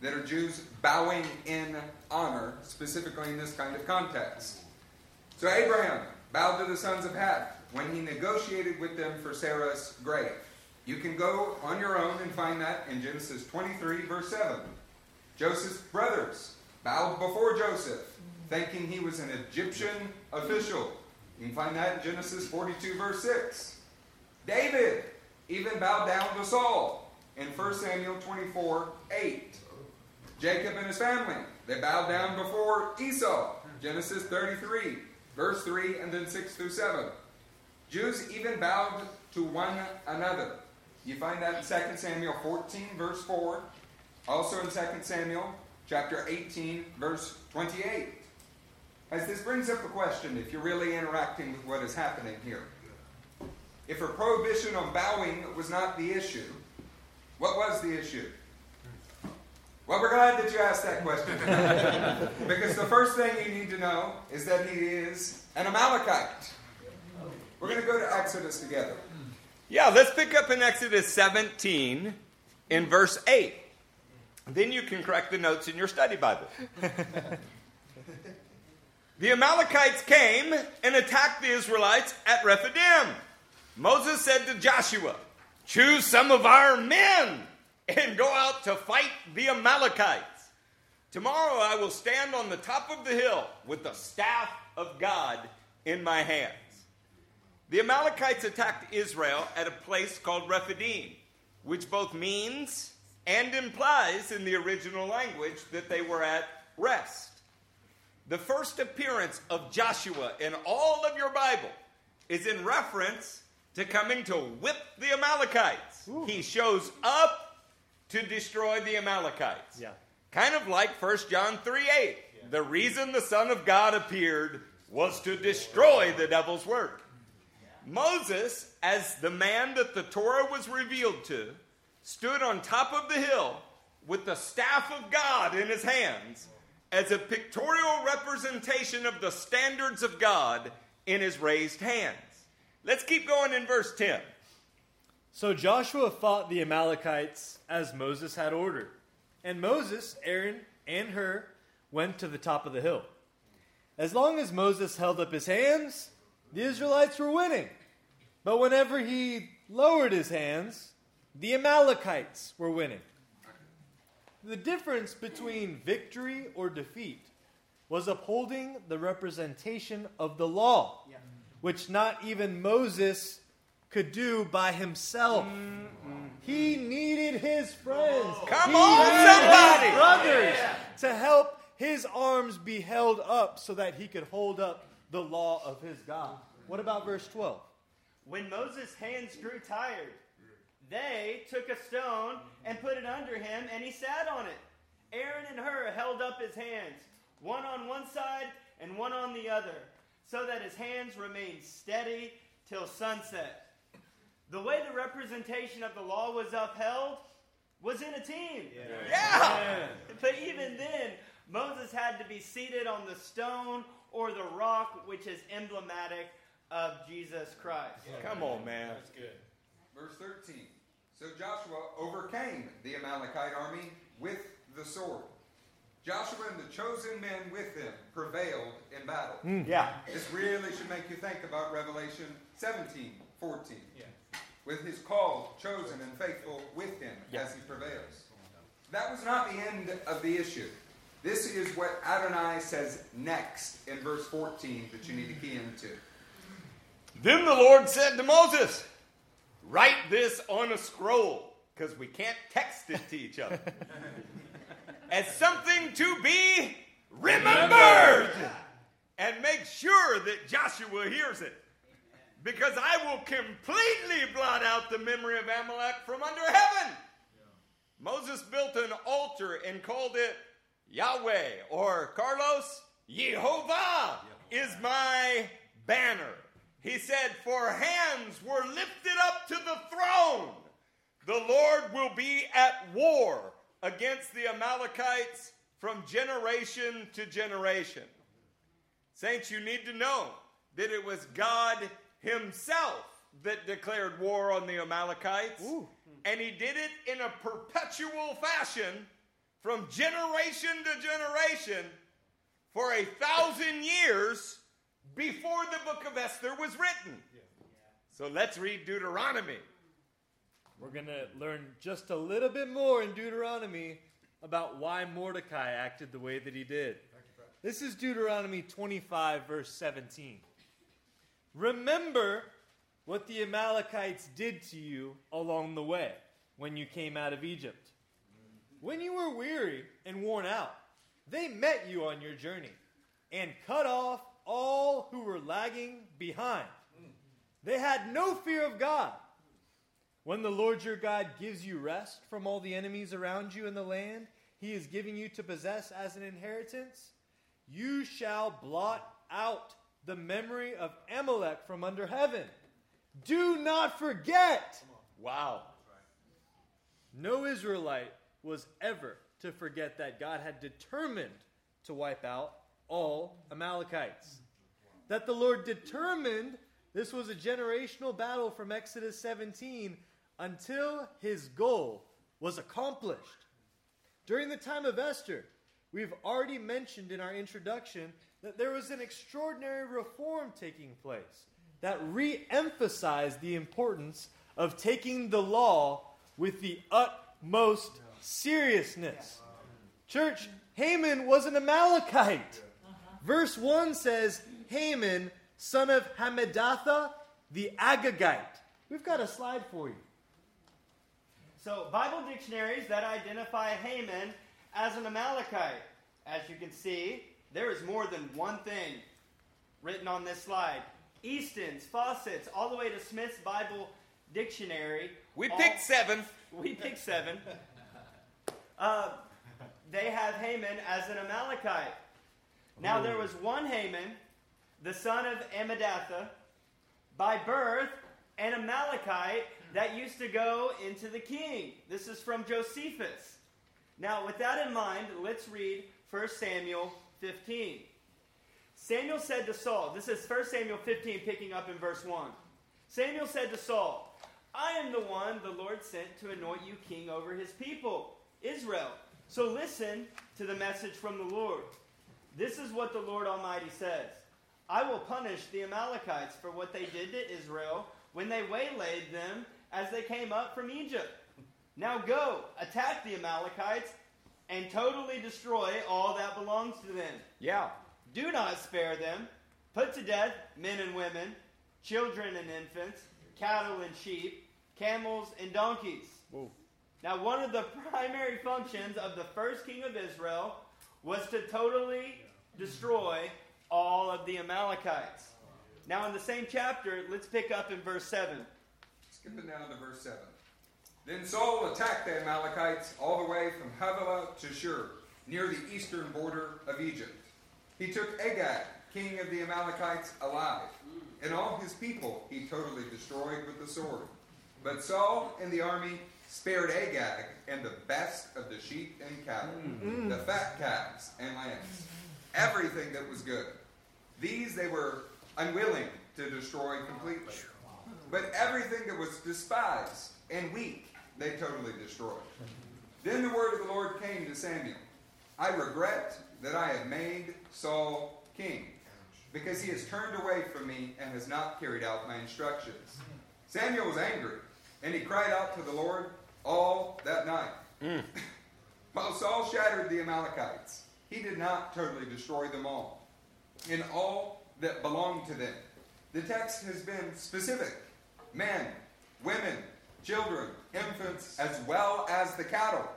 that are Jews bowing in honor, specifically in this kind of context. So, Abraham bowed to the sons of Heth when he negotiated with them for Sarah's grave. You can go on your own and find that in Genesis 23, verse 7. Joseph's brothers bowed before Joseph, thinking he was an Egyptian official. You can find that in Genesis 42, verse 6. David even bowed down to Saul in 1 Samuel 24, 8. Jacob and his family, they bowed down before Esau. Genesis 33, verse 3, and then 6 through 7. Jews even bowed to one another. You find that in 2 Samuel 14, verse 4. Also in 2 Samuel chapter 18, verse 28. As this brings up a question, if you're really interacting with what is happening here. If a prohibition on bowing was not the issue, what was the issue? Well, we're glad that you asked that question. because the first thing you need to know is that he is an Amalekite. We're going to go to Exodus together. Yeah, let's pick up in Exodus 17 in verse 8. Then you can correct the notes in your study Bible. the Amalekites came and attacked the Israelites at Rephidim. Moses said to Joshua, Choose some of our men and go out to fight the Amalekites. Tomorrow I will stand on the top of the hill with the staff of God in my hands. The Amalekites attacked Israel at a place called Rephidim, which both means and implies in the original language that they were at rest. The first appearance of Joshua in all of your Bible is in reference to coming to whip the Amalekites. He shows up to destroy the Amalekites. Yeah. Kind of like 1 John 3 8. The reason the Son of God appeared was to destroy the devil's work. Moses, as the man that the Torah was revealed to, stood on top of the hill with the staff of God in his hands as a pictorial representation of the standards of God in his raised hands. Let's keep going in verse 10. So Joshua fought the Amalekites as Moses had ordered. And Moses, Aaron, and Hur went to the top of the hill. As long as Moses held up his hands, the Israelites were winning. But whenever he lowered his hands, the Amalekites were winning. The difference between victory or defeat was upholding the representation of the law, which not even Moses could do by himself. He needed his friends. Come He on, somebody! brothers to help his arms be held up so that he could hold up the law of his God. What about verse 12? When Moses' hands grew tired, they took a stone and put it under him, and he sat on it. Aaron and Hur held up his hands, one on one side and one on the other, so that his hands remained steady till sunset. The way the representation of the law was upheld was in a team. Yeah! But even then, Moses had to be seated on the stone or the rock, which is emblematic of Jesus Christ. Come on, man. That's good. Verse 13. So Joshua overcame the Amalekite army with the sword. Joshua and the chosen men with him prevailed in battle. Hmm. Yeah. This really should make you think about Revelation 17, 14. With his called, chosen, and faithful with him as he prevails. That was not the end of the issue. This is what Adonai says next in verse 14 that you need to key into. Then the Lord said to Moses, Write this on a scroll, because we can't text it to each other, as something to be remembered. And make sure that Joshua hears it, because I will completely blot out the memory of Amalek from under heaven. Moses built an altar and called it Yahweh, or Carlos, Jehovah is my banner. He said, For hands were lifted up to the throne. The Lord will be at war against the Amalekites from generation to generation. Saints, you need to know that it was God Himself that declared war on the Amalekites. And He did it in a perpetual fashion from generation to generation for a thousand years before the book of Esther was written. So let's read Deuteronomy. We're going to learn just a little bit more in Deuteronomy about why Mordecai acted the way that he did. This is Deuteronomy 25, verse 17. Remember what the Amalekites did to you along the way when you came out of Egypt. When you were weary and worn out, they met you on your journey and cut off all who were lagging behind. They had no fear of God. When the Lord your God gives you rest from all the enemies around you in the land he is giving you to possess as an inheritance, you shall blot out the memory of Amalek from under heaven. Do not forget. Wow. No Israelite was ever to forget that God had determined to wipe out all Amalekites. That the Lord determined this was a generational battle from Exodus 17 until his goal was accomplished. During the time of Esther, we've already mentioned in our introduction that there was an extraordinary reform taking place that re emphasized the importance of taking the law with the utmost seriousness. Church, Haman was an Amalekite. Verse 1 says, Haman, son of Hammedatha, the Agagite. We've got a slide for you. So, Bible dictionaries that identify Haman as an Amalekite. As you can see, there is more than one thing written on this slide. Easton's, Fausset's, all the way to Smith's Bible Dictionary. We all- picked seven. We picked seven. Uh, they have Haman as an Amalekite. Now, there was one Haman, the son of Ammedatha, by birth, an Amalekite that used to go into the king. This is from Josephus. Now, with that in mind, let's read 1 Samuel 15. Samuel said to Saul, this is 1 Samuel 15, picking up in verse 1. Samuel said to Saul, I am the one the Lord sent to anoint you king over his people, Israel. So listen to the message from the Lord. This is what the Lord Almighty says I will punish the Amalekites for what they did to Israel when they waylaid them as they came up from Egypt. Now go, attack the Amalekites, and totally destroy all that belongs to them. Yeah. Do not spare them. Put to death men and women, children and infants, cattle and sheep, camels and donkeys. Now, one of the primary functions of the first king of Israel was to totally destroy all of the Amalekites. Now, in the same chapter, let's pick up in verse 7. Skipping down to verse 7. Then Saul attacked the Amalekites all the way from Havilah to Shur, near the eastern border of Egypt. He took Agag, king of the Amalekites, alive, and all his people he totally destroyed with the sword. But Saul and the army spared Agag and the best of the sheep and cattle, mm. the fat calves and lambs, everything that was good. These they were unwilling to destroy completely. But everything that was despised and weak, they totally destroyed. Then the word of the Lord came to Samuel I regret that I have made Saul king, because he has turned away from me and has not carried out my instructions. Samuel was angry, and he cried out to the Lord all that night. Hmm. While Saul shattered the Amalekites, he did not totally destroy them all, and all that belonged to them. The text has been specific men, women, children, infants, as well as the cattle.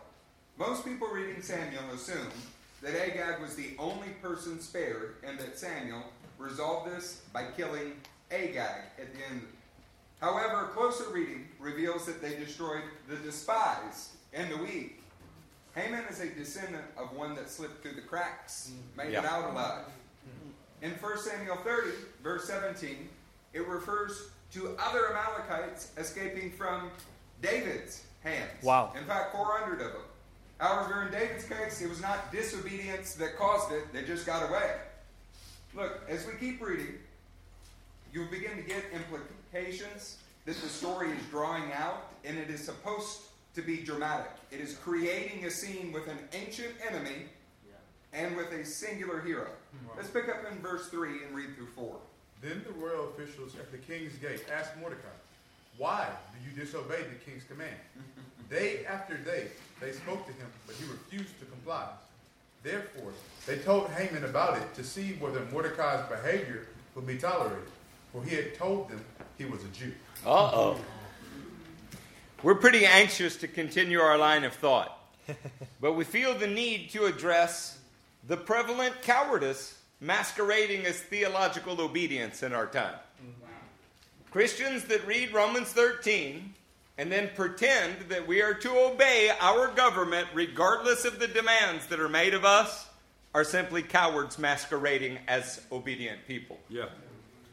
Most people reading Samuel assume that Agag was the only person spared and that Samuel resolved this by killing Agag at the end. However, closer reading reveals that they destroyed the despised and the weak. Haman is a descendant of one that slipped through the cracks, mm. made it out alive. In 1 Samuel 30, verse 17, it refers to other Amalekites escaping from David's hands. Wow. In fact, 400 of them. However, in David's case, it was not disobedience that caused it, they just got away. Look, as we keep reading, you'll begin to get implications that the story is drawing out, and it is supposed to be dramatic. It is creating a scene with an ancient enemy and with a singular hero. Hmm. Let's pick up in verse 3 and read through 4. Then the royal officials at the king's gate asked Mordecai, Why do you disobey the king's command? day after day they spoke to him, but he refused to comply. Therefore, they told Haman about it to see whether Mordecai's behavior would be tolerated, for he had told them he was a Jew. Uh oh. We're pretty anxious to continue our line of thought, but we feel the need to address the prevalent cowardice masquerading as theological obedience in our time. Christians that read Romans 13 and then pretend that we are to obey our government regardless of the demands that are made of us are simply cowards masquerading as obedient people. Yeah.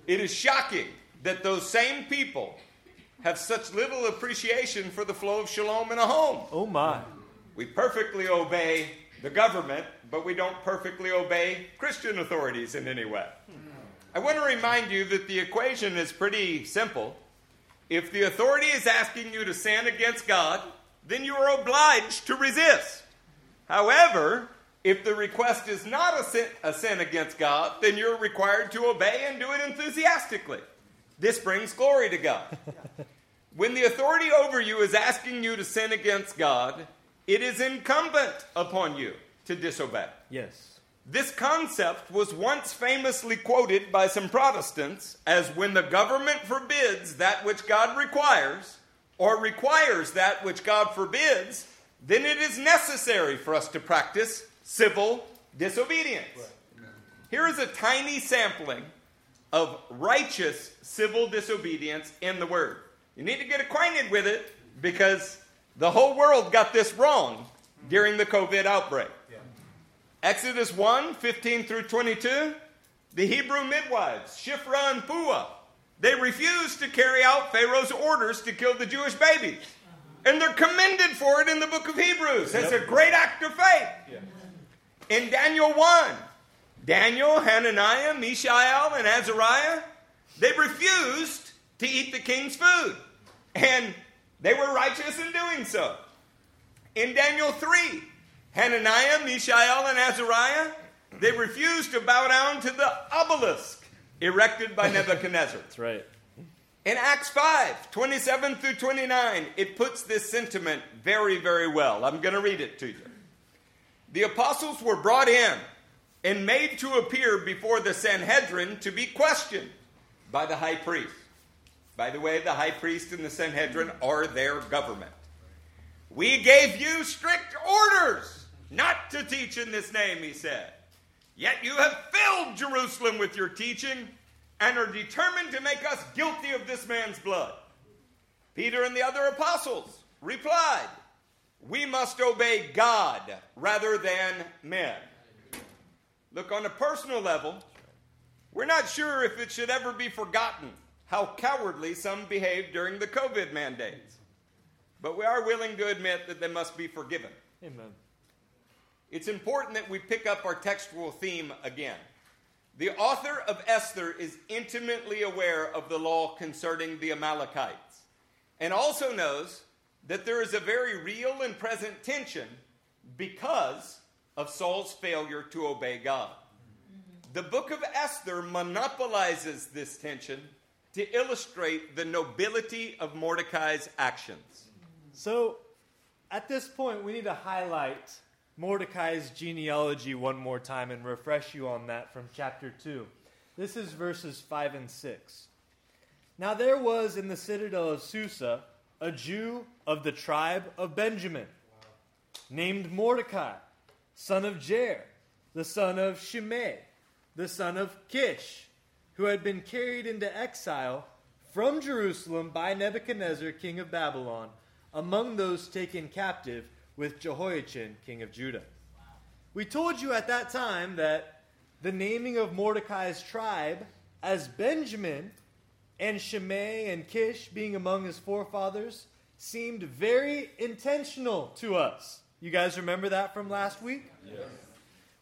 It is shocking that those same people have such little appreciation for the flow of shalom in a home. Oh my. We perfectly obey the government, but we don't perfectly obey Christian authorities in any way. I want to remind you that the equation is pretty simple. If the authority is asking you to sin against God, then you are obliged to resist. However, if the request is not a sin, a sin against God, then you're required to obey and do it enthusiastically. This brings glory to God. When the authority over you is asking you to sin against God, it is incumbent upon you to disobey. Yes. This concept was once famously quoted by some Protestants as when the government forbids that which God requires, or requires that which God forbids, then it is necessary for us to practice civil disobedience. Here is a tiny sampling of righteous civil disobedience in the Word. You need to get acquainted with it because the whole world got this wrong during the COVID outbreak. Exodus 1 15 through 22, the Hebrew midwives, Shiphrah and Puah, they refused to carry out Pharaoh's orders to kill the Jewish babies. Uh-huh. And they're commended for it in the book of Hebrews. It's a great act of faith. In Daniel 1, Daniel, Hananiah, Mishael, and Azariah, they refused to eat the king's food. And they were righteous in doing so. In Daniel 3, Hananiah, Mishael, and Azariah, they refused to bow down to the obelisk erected by Nebuchadnezzar. That's right. In Acts 5, 27 through 29, it puts this sentiment very, very well. I'm going to read it to you. The apostles were brought in and made to appear before the Sanhedrin to be questioned by the high priest. By the way, the high priest and the Sanhedrin are their government. We gave you strict orders not to teach in this name, he said. Yet you have filled Jerusalem with your teaching and are determined to make us guilty of this man's blood. Peter and the other apostles replied, We must obey God rather than men. Look, on a personal level, we're not sure if it should ever be forgotten how cowardly some behaved during the COVID mandates. But we are willing to admit that they must be forgiven. Amen. It's important that we pick up our textual theme again. The author of Esther is intimately aware of the law concerning the Amalekites and also knows that there is a very real and present tension because of Saul's failure to obey God. The book of Esther monopolizes this tension to illustrate the nobility of Mordecai's actions. So, at this point, we need to highlight Mordecai's genealogy one more time and refresh you on that from chapter 2. This is verses 5 and 6. Now, there was in the citadel of Susa a Jew of the tribe of Benjamin, named Mordecai, son of Jair, the son of Shimei, the son of Kish, who had been carried into exile from Jerusalem by Nebuchadnezzar, king of Babylon, among those taken captive with Jehoiachin, king of Judah. We told you at that time that the naming of Mordecai's tribe as Benjamin and Shimei and Kish being among his forefathers seemed very intentional to us. You guys remember that from last week? Yes.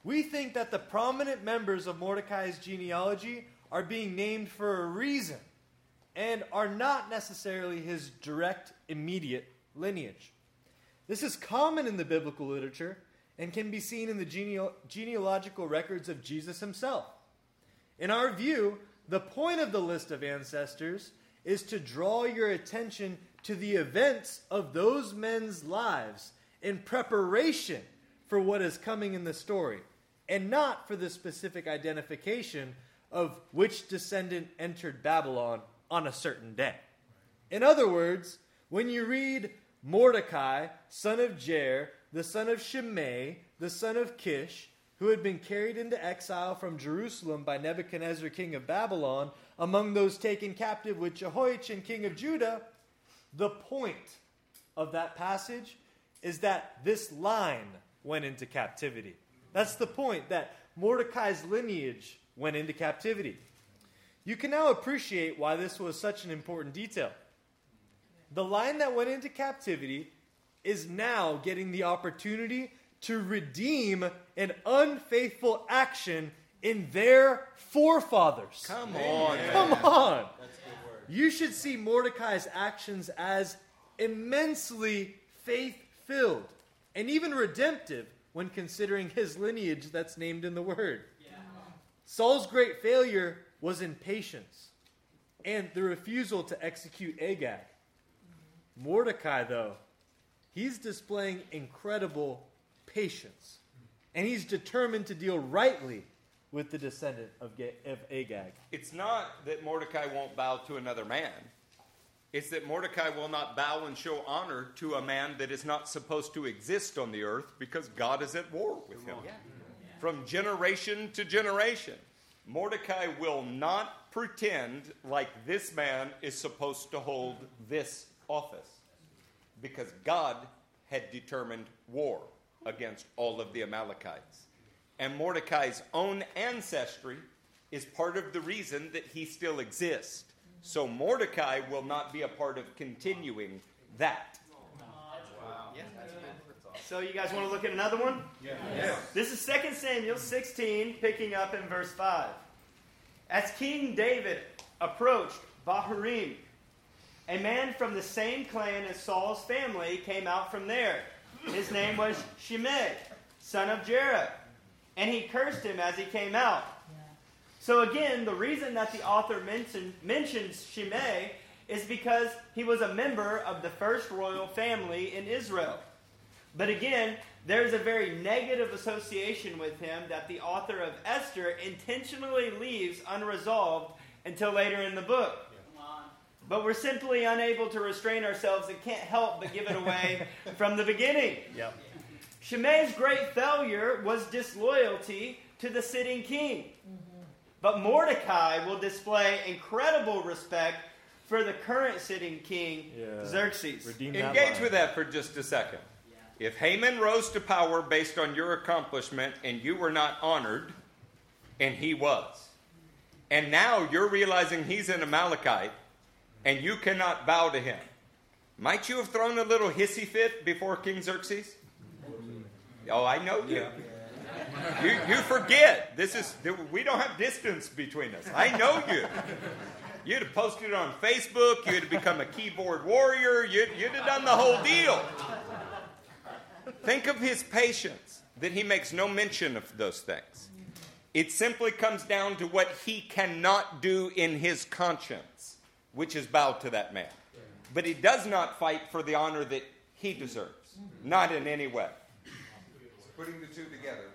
We think that the prominent members of Mordecai's genealogy are being named for a reason and are not necessarily his direct, immediate lineage. This is common in the biblical literature and can be seen in the genealogical records of Jesus himself. In our view, the point of the list of ancestors is to draw your attention to the events of those men's lives in preparation for what is coming in the story, and not for the specific identification of which descendant entered Babylon on a certain day. In other words, when you read Mordecai, son of Jair, the son of Shimei, the son of Kish, who had been carried into exile from Jerusalem by Nebuchadnezzar, king of Babylon, among those taken captive with Jehoiachin, king of Judah, the point of that passage is that this line went into captivity. That's the point, that Mordecai's lineage went into captivity. You can now appreciate why this was such an important detail. The line that went into captivity is now getting the opportunity to redeem an unfaithful action in their forefathers. Come on. Come on. You should see Mordecai's actions as immensely faith filled and even redemptive when considering his lineage that's named in the word. Saul's great failure was impatience and the refusal to execute Agag. Mordecai, though, he's displaying incredible patience and he's determined to deal rightly with the descendant of Agag. It's not that Mordecai won't bow to another man. It's that Mordecai will not bow and show honor to a man that is not supposed to exist on the earth because God is at war with him. From generation to generation. Mordecai will not pretend like this man is supposed to hold this office because God had determined war against all of the Amalekites. And Mordecai's own ancestry is part of the reason that he still exists. So Mordecai will not be a part of continuing that. So you guys want to look at another one? Yeah. This is 2 Samuel 16, picking up in verse 5. As King David approached Bahurim, a man from the same clan as Saul's family came out from there. His name was Shimei, son of Gera, and he cursed him as he came out. So again, the reason that the author mention, mentions Shimei is because he was a member of the first royal family in Israel. But again, there's a very negative association with him that the author of Esther intentionally leaves unresolved until later in the book. But we're simply unable to restrain ourselves and can't help but give it away from the beginning. Yep. Shimei's great failure was disloyalty to the sitting king. Mm-hmm. But Mordecai will display incredible respect for the current sitting king, Yeah. Xerxes. Redeem Engage line. with that for just a second. If Haman rose to power based on your accomplishment and you were not honored, and he was, and now you're realizing he's an Amalekite and you cannot bow to him, might you have thrown a little hissy fit before King Xerxes? Oh, I know you. You, you forget. This is we don't have distance between us. I know you. You'd have posted it on Facebook. You'd have become a keyboard warrior. You'd, you'd have done the whole deal. Think of his patience, that he makes no mention of those things. It simply comes down to what he cannot do in his conscience, which is bow to that man. But he does not fight for the honor that he deserves, not in any way. Putting the two together,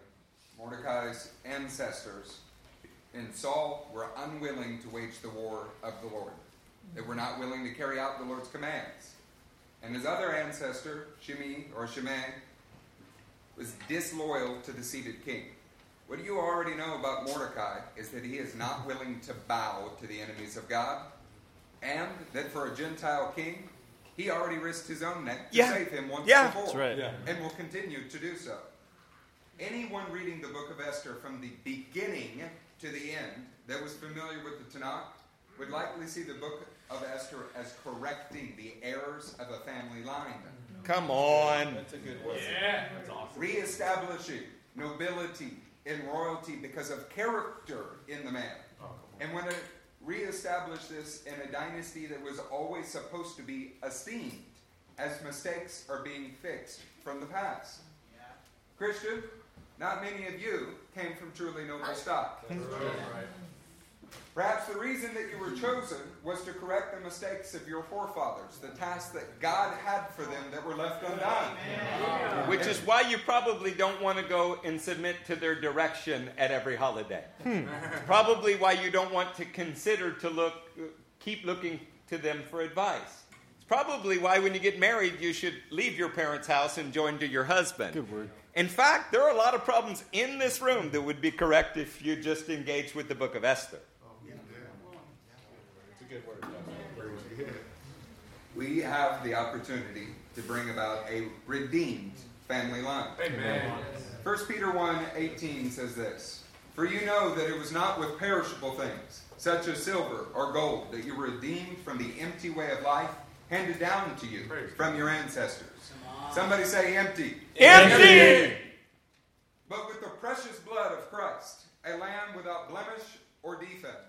Mordecai's ancestors and Saul were unwilling to wage the war of the Lord. They were not willing to carry out the Lord's commands. And his other ancestor, Shimei or Shimei, was disloyal to the seated king. What you already know about Mordecai is that he is not willing to bow to the enemies of God, and that for a Gentile king, he already risked his own neck to Yeah. save him once Yeah. before That's right. Yeah. and will continue to do so. Anyone reading the book of Esther from the beginning to the end that was familiar with the Tanakh would likely see the book of Esther as correcting the errors of a family line, Come on. That's a good one. Yeah. That's awesome. Reestablishing nobility and royalty because of character in the man. Oh, and when it reestablished this in a dynasty that was always supposed to be esteemed as mistakes are being fixed from the past. Yeah. Christian, not many of you came from truly noble stock. Perhaps the reason that you were chosen was to correct the mistakes of your forefathers, the tasks that God had for them that were left undone. Which is why you probably don't want to go and submit to their direction at every holiday. Hmm. probably why you don't want to consider to look, keep looking to them for advice. It's probably why when you get married, you should leave your parents' house and join to your husband. Good word. In fact, there are a lot of problems in this room that would be correct if you just engaged with the book of Esther. It's a good word. We have the opportunity to bring about a redeemed family line. Amen. 1 Peter 1 18 says this For you know that it was not with perishable things, such as silver or gold, that you were redeemed from the empty way of life handed down to you from your ancestors. Somebody say empty. Empty! But with the precious blood of Christ, a lamb without blemish or defect.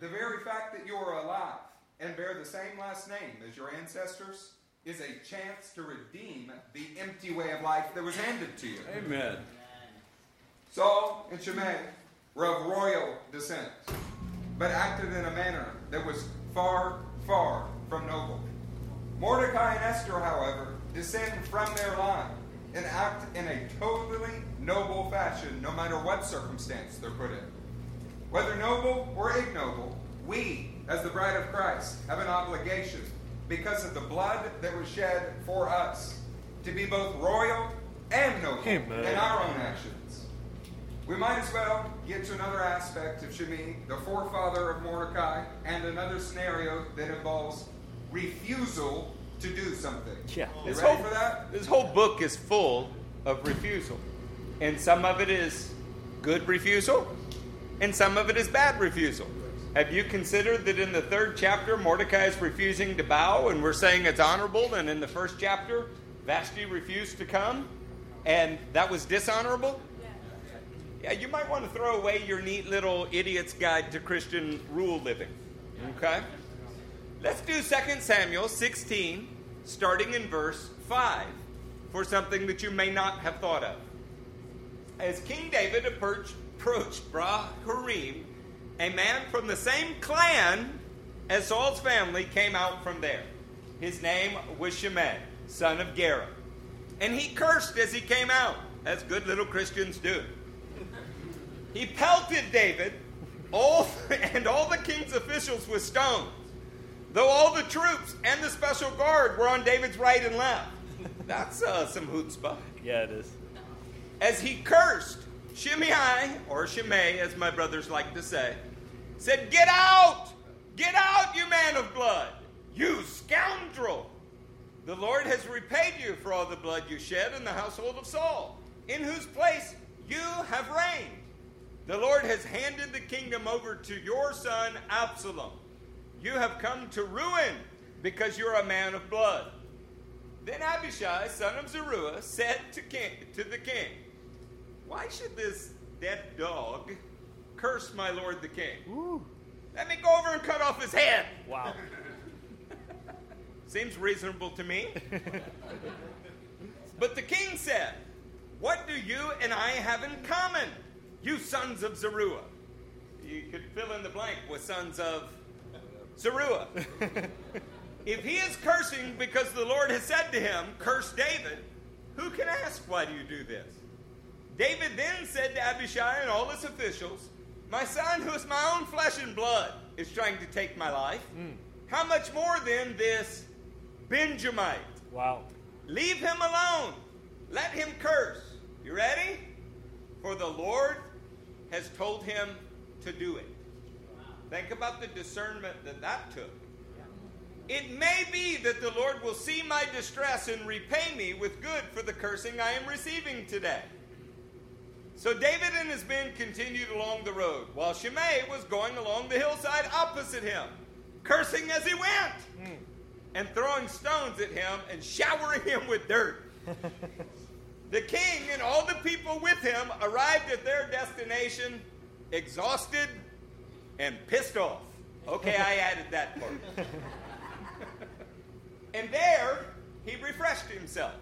The very fact that you are alive and bear the same last name as your ancestors is a chance to redeem the empty way of life that was handed to you. Amen. Saul and Shimei were of royal descent, but acted in a manner that was far, far from noble. Mordecai and Esther, however, descend from their line, and act in a totally noble fashion, no matter what circumstance they're put in. Whether noble or ignoble, we, as the bride of Christ, have an obligation, because of the blood that was shed for us, to be both royal and noble Amen. in our own actions. We might as well get to another aspect of Shimei, the forefather of Mordecai, and another scenario that involves refusal to do something. Yeah. You This ready whole, for that? this whole book is full of refusal. And some of it is good refusal, and some of it is bad refusal. Have you considered that in the third chapter, Mordecai is refusing to bow, and we're saying it's honorable, and in the first chapter, Vashti refused to come, and that was dishonorable? Yeah, you might want to throw away your neat little idiot's guide to Christian rule living. Okay? Let's do 2 Samuel 16, starting in verse 5, for something that you may not have thought of. As King David approached, Bahurim, a man from the same clan as Saul's family came out from there. His name was Shimei, son of Gera. And he cursed as he came out, as good little Christians do. He pelted David all, and all the king's officials with stones, though all the troops and the special guard were on David's right and left. That's uh, some chutzpah. Yeah, it is. As he cursed, Shimei, or Shimei, as my brothers like to say, said, Get out! Get out, you man of blood! You scoundrel! The Lord has repaid you for all the blood you shed in the household of Saul, in whose place you have reigned. The Lord has handed the kingdom over to your son Absalom. You have come to ruin because you're a man of blood. Then Abishai, son of Zeruiah, said to, king, to the king, Why should this dead dog curse my lord the king? Woo. Let me go over and cut off his head. Wow. Seems reasonable to me. but the king said, What do you and I have in common, you sons of Zeruiah? You could fill in the blank with sons of Zeruiah. if he is cursing because the Lord has said to him, Curse David, who can ask, Why do you do this? David then said to Abishai and all his officials, My son, who is my own flesh and blood, is trying to take my life. Hmm. How much more then this Benjamite? Wow. Leave him alone. Let him curse. You ready? For the Lord has told him to do it. Think about the discernment that that took. It may be that the Lord will see my distress and repay me with good for the cursing I am receiving today. So David and his men continued along the road, while Shimei was going along the hillside opposite him, cursing as he went, hmm. and throwing stones at him and showering him with dirt. the king and all the people with him arrived at their destination exhausted and pissed off. Okay, I added that part. and there he refreshed himself.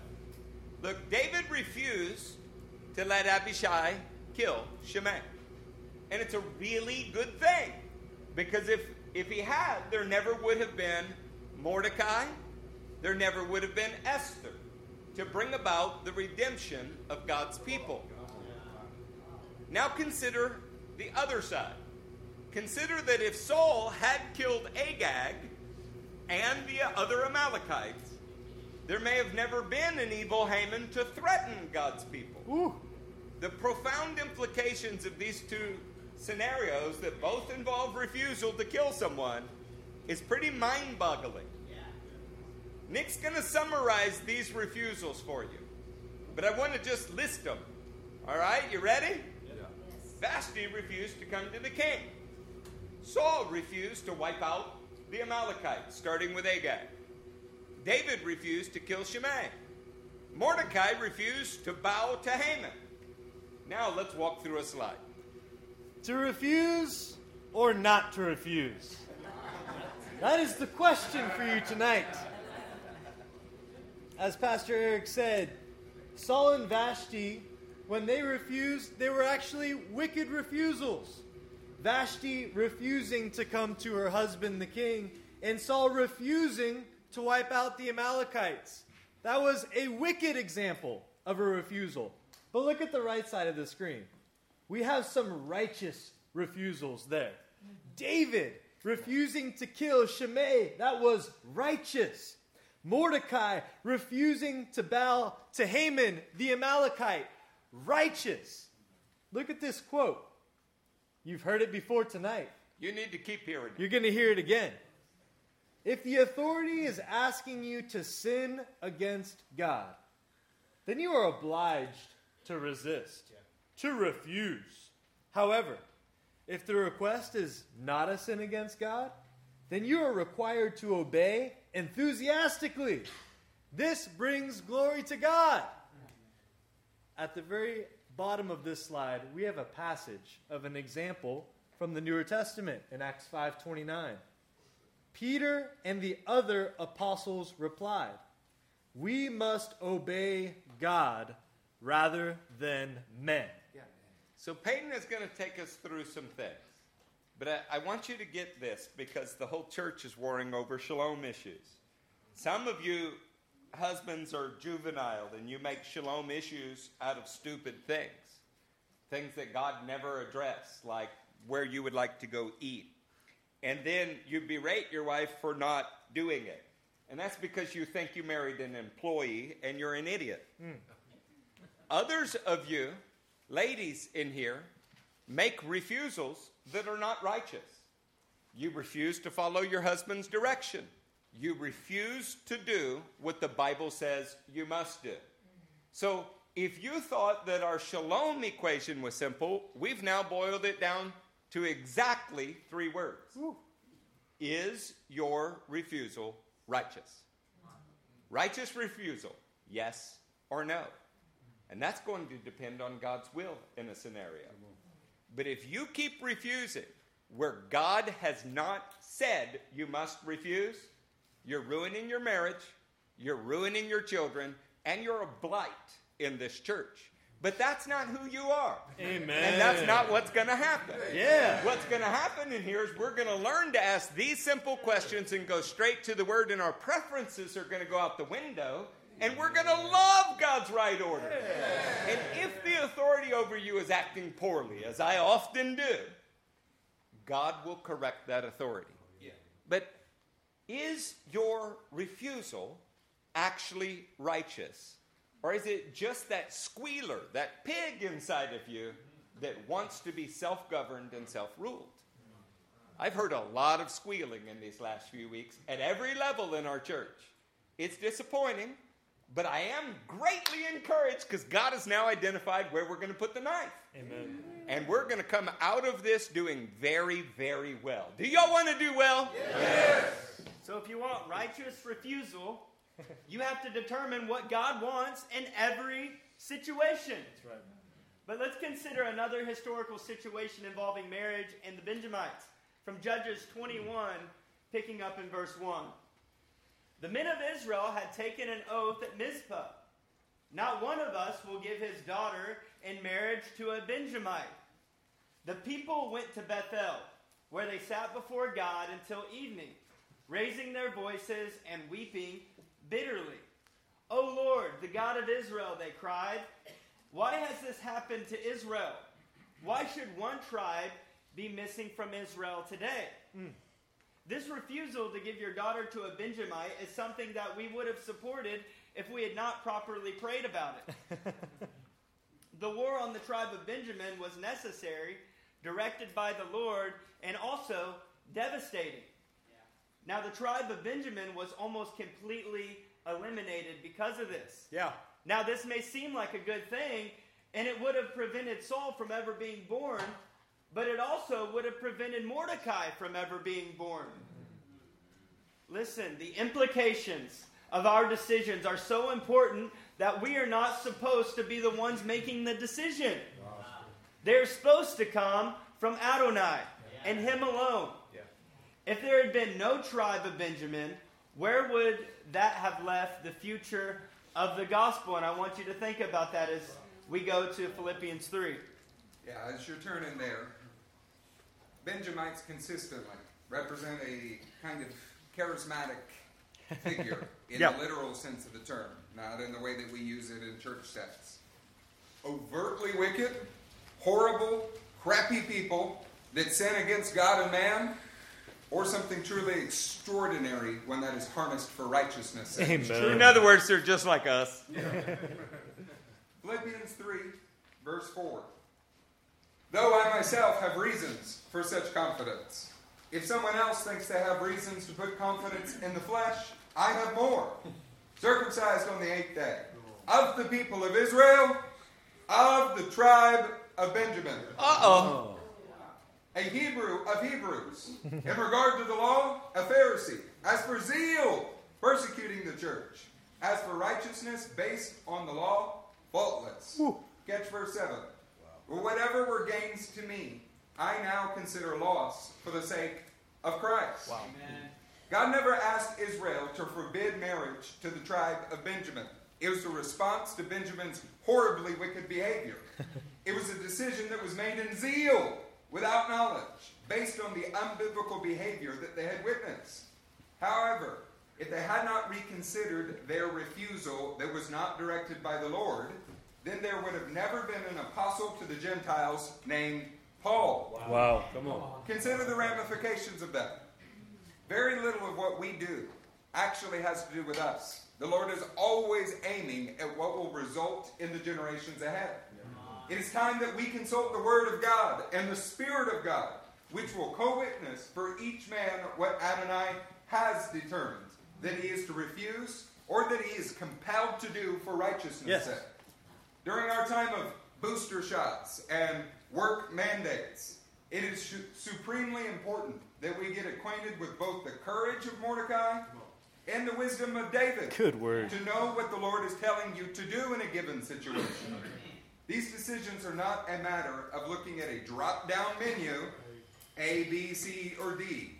Look, David refused to let Abishai kill Shimei. And it's a really good thing. Because if, if he had, there never would have been Mordecai, there never would have been Esther to bring about the redemption of God's people. Now consider the other side. Consider that if Saul had killed Agag and the other Amalekites, there may have never been an evil Haman to threaten God's people. Woo. The profound implications of these two scenarios that both involve refusal to kill someone is pretty mind boggling. Nick's going to summarize these refusals for you, but I want to just list them. All right, you ready? Vashti refused to come to the king. Saul refused to wipe out the Amalekites, starting with Agag. David refused to kill Shimei. Mordecai refused to bow to Haman. Now let's walk through a slide. To refuse or not to refuse? That is the question for you tonight. As Pastor Eric said, Saul and Vashti, when they refused, they were actually wicked refusals. Vashti refusing to come to her husband, the king, and Saul refusing to wipe out the Amalekites. That was a wicked example of a refusal. But look at the right side of the screen. We have some righteous refusals there. David refusing to kill Shimei, that was righteous. Mordecai refusing to bow to Haman, the Amalekite, righteous. Look at this quote. You've heard it before tonight. You need to keep hearing it. You're going to hear it again. If the authority is asking you to sin against God, then you are obliged to resist, to refuse. However, if the request is not a sin against God, then you are required to obey enthusiastically. This brings glory to God. At the very bottom of this slide, we have a passage of an example from the Newer Testament in Acts 5:29. Peter and the other apostles replied, "We must obey God rather than men." So Peyton is going to take us through some things. But I, I, want you to get this because the whole church is warring over shalom issues. Some of you husbands are juvenile and you make shalom issues out of stupid things. Things that God never addressed, like where you would like to go eat. And then you berate your wife for not doing it. And that's because you think you married an employee and you're an idiot. Mm. Others of you ladies in here make refusals that are not righteous. You refuse to follow your husband's direction. You refuse to do what the Bible says you must do. So, if you thought that our shalom equation was simple, we've now boiled it down to exactly three words Ooh. Is your refusal righteous? Righteous refusal, yes or no. And that's going to depend on God's will in a scenario. But if you keep refusing where God has not said you must refuse, you're ruining your marriage, you're ruining your children, and you're a blight in this church. But that's not who you are. Amen. And that's not what's going to happen. Yeah. What's going to happen in here is we're going to learn to ask these simple questions and go straight to the word, and our preferences are going to go out the window and we're going to love God's right order. And if the authority over you is acting poorly, as I often do, God will correct that authority. Yeah. But is your refusal actually righteous? Or is it just that squealer, that pig inside of you that wants to be self governed and self ruled? I've heard a lot of squealing in these last few weeks at every level in our church. It's disappointing but I am greatly encouraged because God has now identified where we're going to put the knife. Amen. And we're going to come out of this doing very, very well. Do y'all want to do well? Yes. So if you want righteous refusal, you have to determine what God wants in every situation. That's right. But let's consider another historical situation involving marriage and the Benjamites. From Judges 21, picking up in verse 1. The men of Israel had taken an oath at Mizpah. Not one of us will give his daughter in marriage to a Benjamite. The people went to Bethel, where they sat before God until evening, raising their voices and weeping bitterly. O Lord, the God of Israel, they cried, why has this happened to Israel? Why should one tribe be missing from Israel today? Mm. This refusal to give your daughter to a Benjamite is something that we would have supported if we had not properly prayed about it. the war on the tribe of Benjamin was necessary, directed by the Lord, and also devastating. Yeah. Now, the tribe of Benjamin was almost completely eliminated because of this. Yeah. Now, this may seem like a good thing, and it would have prevented Saul from ever being born but it also would have prevented Mordecai from ever being born. Listen, the implications of our decisions are so important that we are not supposed to be the ones making the decision. They're supposed to come from Adonai and Him alone. If there had been no tribe of Benjamin, where would that have left the future of the gospel? And I want you to think about that as we go to Philippians 3. Yeah, as you're turning there, Benjamites consistently represent a kind of charismatic figure in Yeah. the literal sense of the term, not in the way that we use it in church texts. Overtly wicked, horrible, crappy people that sin against God and man, or something truly extraordinary when that is harnessed for righteousness. sake. In other words, they're just like us. Philippians 3, verse 4. Though I myself have reasons for such confidence, if someone else thinks they have reasons to put confidence in the flesh, I have more. Circumcised on the eighth day, of the people of Israel, of the tribe of Benjamin, Uh oh. A Hebrew of Hebrews. In regard to the law, a Pharisee. As for zeal, persecuting the church. As for righteousness based on the law, faultless. Catch verse 7. Well, whatever were gains to me, I now consider loss for the sake of Christ. God never asked Israel to forbid marriage to the tribe of Benjamin. It was a response to Benjamin's horribly wicked behavior. it was a decision that was made in zeal, without knowledge, based on the unbiblical behavior that they had witnessed. However, if they had not reconsidered their refusal that was not directed by the Lord, then there would have never been an apostle to the Gentiles named Paul. Wow. Come on. Consider the ramifications of that. Very little of what we do actually has to do with us. The Lord is always aiming at what will result in the generations ahead. It is time that we consult the Word of God and the Spirit of God, which will co witness for each man what Adonai has determined that he is to refuse or that he is compelled to do for righteousness' Yes. sake. During our time of booster shots and work mandates, it is su- supremely important that we get acquainted with both the courage of Mordecai and the wisdom of David Good word. to know what the Lord is telling you to do in a given situation. These decisions are not a matter of looking at a drop down menu, A, B, C, or D,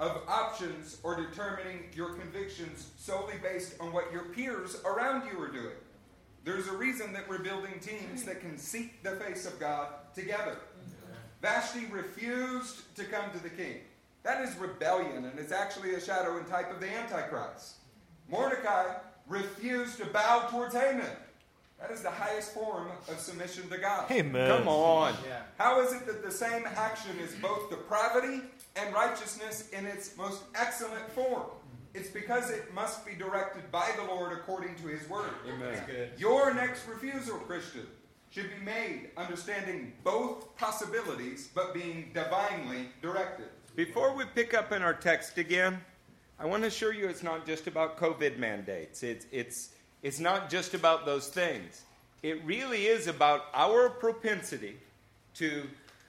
of options or determining your convictions solely based on what your peers around you are doing. There's a reason that we're building teams that can seek the face of God together. Vashti refused to come to the king. That is rebellion, and it's actually a shadow and type of the Antichrist. Mordecai refused to bow towards Haman. That is the highest form of submission to God. Amen. Come on. How is it that the same action is both depravity and righteousness in its most excellent form? It's because it must be directed by the Lord according to His Word. Your next refusal, Christian, should be made understanding both possibilities but being divinely directed. Before we pick up in our text again, I want to assure you it's not just about COVID mandates. It's, it's, it's not just about those things. It really is about our propensity to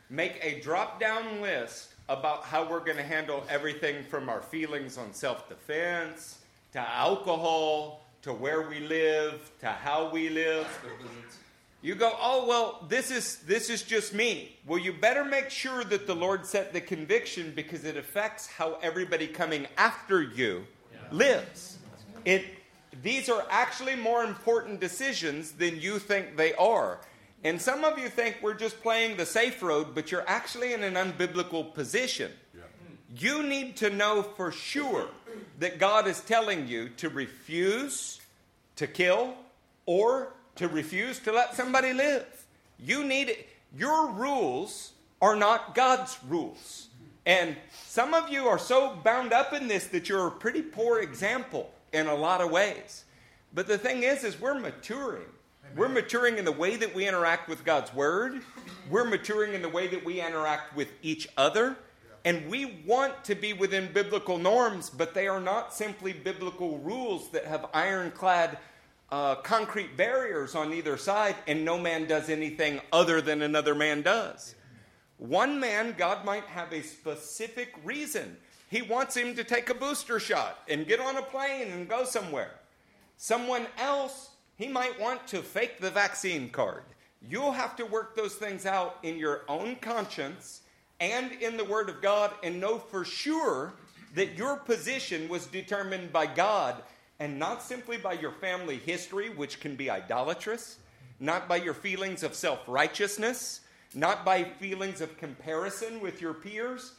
make a drop down list about how we're going to handle everything from our feelings on self defense to alcohol to where we live to how we live. You go, oh well, this is this is just me. Well, you better make sure that the Lord set the conviction because it affects how everybody coming after you lives. It these are actually more important decisions than you think they are. And some of you think we're just playing the safe road, but you're actually in an unbiblical position. You need to know for sure that God is telling you to refuse to kill or to refuse to let somebody live. You need it. your rules are not God's rules. And some of you are so bound up in this that you're a pretty poor example in a lot of ways. But the thing is is we're maturing. We're maturing in the way that we interact with God's word. We're maturing in the way that we interact with each other. And we want to be within biblical norms, but they are not simply biblical rules that have ironclad uh, concrete barriers on either side, and no man does anything other than another man does. One man, God might have a specific reason. He wants him to take a booster shot and get on a plane and go somewhere. Someone else, he might want to fake the vaccine card. You'll have to work those things out in your own conscience and in the Word of God and know for sure that your position was determined by God and not simply by your family history, which can be idolatrous, not by your feelings of self righteousness, not by feelings of comparison with your peers.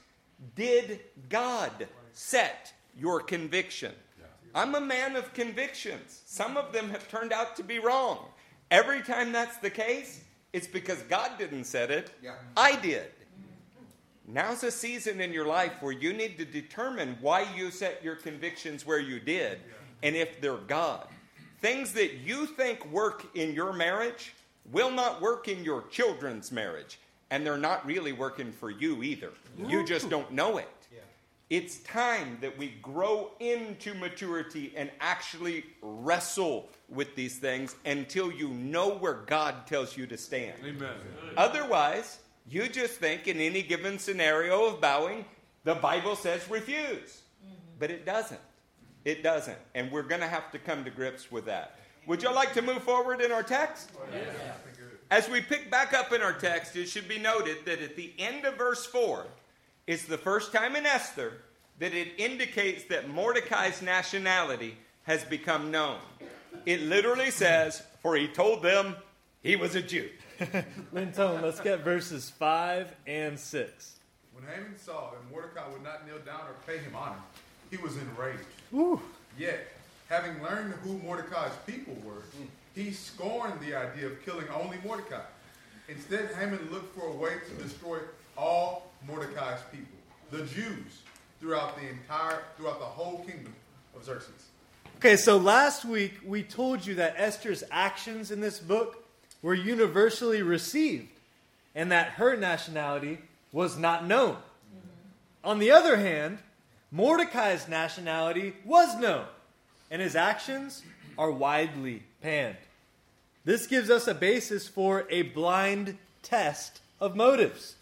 Did God set your conviction? I'm a man of convictions. Some of them have turned out to be wrong. Every time that's the case, it's because God didn't set it. Yeah. I did. Now's a season in your life where you need to determine why you set your convictions where you did and if they're God. Things that you think work in your marriage will not work in your children's marriage, and they're not really working for you either. You just don't know it. It's time that we grow into maturity and actually wrestle with these things until you know where God tells you to stand. Amen. Otherwise, you just think in any given scenario of bowing, the Bible says refuse. Mm-hmm. But it doesn't. It doesn't. And we're going to have to come to grips with that. Would you like to move forward in our text? As we pick back up in our text, it should be noted that at the end of verse 4 it's the first time in Esther that it indicates that Mordecai's nationality has become known. It literally says, For he told them he was a Jew. Linton, let's get verses 5 and 6. When Haman saw that Mordecai would not kneel down or pay him honor, he was enraged. Woo. Yet, having learned who Mordecai's people were, hmm. He scorned the idea of killing only Mordecai. Instead, Haman looked for a way to destroy all Mordecai's people, the Jews, throughout the entire, throughout the whole kingdom of Xerxes. Okay, so last week we told you that Esther's actions in this book were universally received and that her nationality was not known. Mm-hmm. On the other hand, Mordecai's nationality was known and his actions are widely panned. This gives us a basis for a blind test of motives.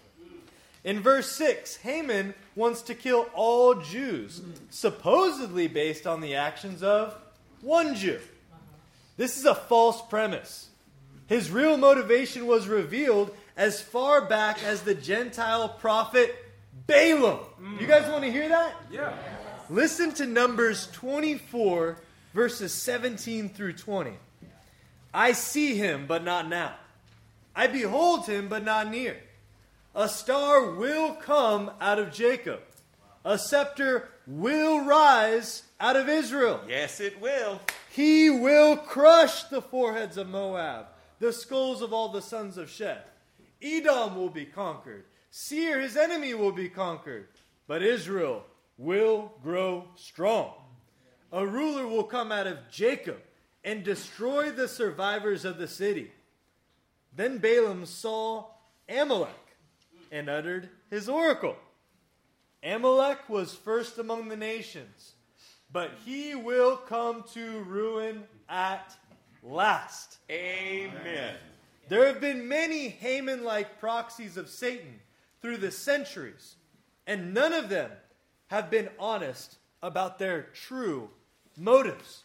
In verse 6, Haman wants to kill all Jews, supposedly based on the actions of one Jew. This is a false premise. His real motivation was revealed as far back as the Gentile prophet Balaam. You guys want to hear that? Yeah. Listen to Numbers 24, verses 17 through 20. I see him, but not now. I behold him, but not near. A star will come out of Jacob, a scepter will rise out of Israel. Yes, it will. He will crush the foreheads of Moab, the skulls of all the sons of Sheth. Edom will be conquered. Seir, his enemy, will be conquered. But Israel will grow strong. A ruler will come out of Jacob and destroy the survivors of the city. Then Balaam saw Amalek and uttered his oracle. Amalek was first among the nations, but he will come to ruin at last. Amen. There have been many Haman like proxies of Satan through the centuries, and none of them have been honest about their true motives.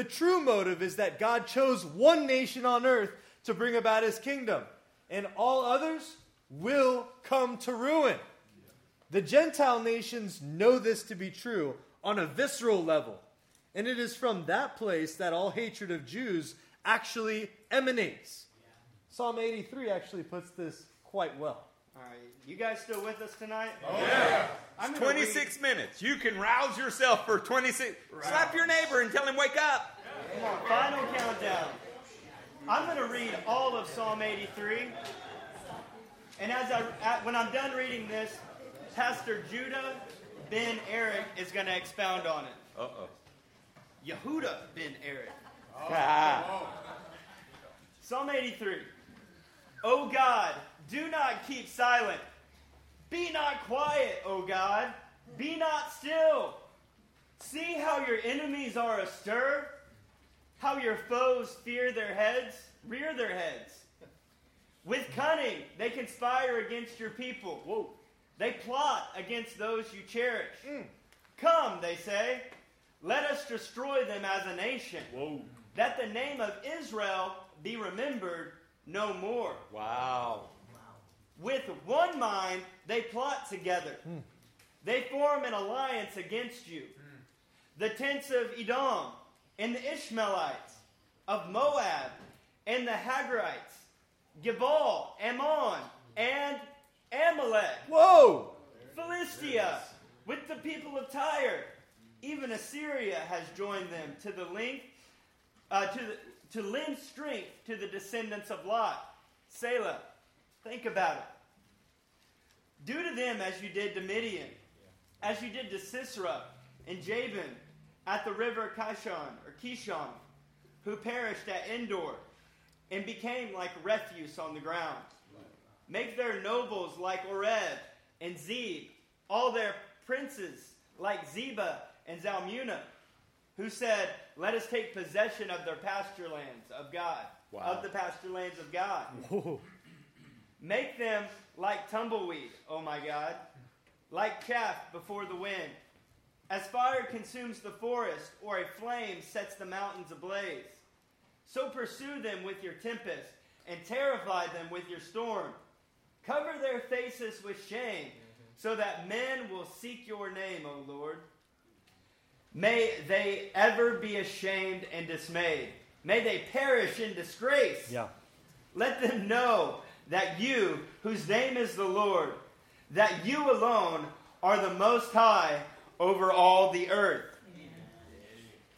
The true motive is that God chose one nation on earth to bring about his kingdom, and all others will come to ruin. The Gentile nations know this to be true on a visceral level, and it is from that place that all hatred of Jews actually emanates. Psalm 83 actually puts this quite well. All right, you guys still with us tonight? Oh, yeah. I'm gonna read- 26 minutes. You can rouse yourself for 26. Slap your neighbor and tell him, wake up. Come on, final countdown. I'm going to read all of Psalm 83. And as I, when I'm done reading this, Pastor Judah Ben Eric is going to expound on it. Uh oh. Yehuda Ben Eric. Ah. Psalm 83. O God, do not keep silent. Be not quiet, O God. Be not still. See how your enemies are astir, how your foes fear their heads, rear their heads. With cunning, they conspire against your people. Whoa. They plot against those you cherish. Mm. Come, they say, let us destroy them as a nation. Whoa. That the name of Israel be remembered no more. Wow. With one mind, they plot together. They form an alliance against you. The tents of Edom and the Ishmaelites, of Moab and the Hagarites, Gebal, Ammon, and Amalek, Whoa! Philistia, with the people of Tyre, Even Assyria has joined them to the length, uh, to, the, to lend strength to the descendants of Lot. Selah. Think about it. Do to them as you did to Midian, as you did to Sisera and Jabin at the river Kishon or Kishon, who perished at Endor and became like refuse on the ground. Make their nobles like Oreb and Zeb, all their princes like Zeba and Zalmunna, who said, Let us take possession of their pasture lands of God, of the pasture lands of God. Make them like tumbleweed, oh my God, like chaff before the wind. As fire consumes the forest, or a flame sets the mountains ablaze. So pursue them with your tempest, and terrify them with your storm. Cover their faces with shame, so that men will seek your name, O Lord. May they ever be ashamed and dismayed. May they perish in disgrace. Yeah. Let them know that you, whose name is the Lord, that you alone are the most high over all the earth.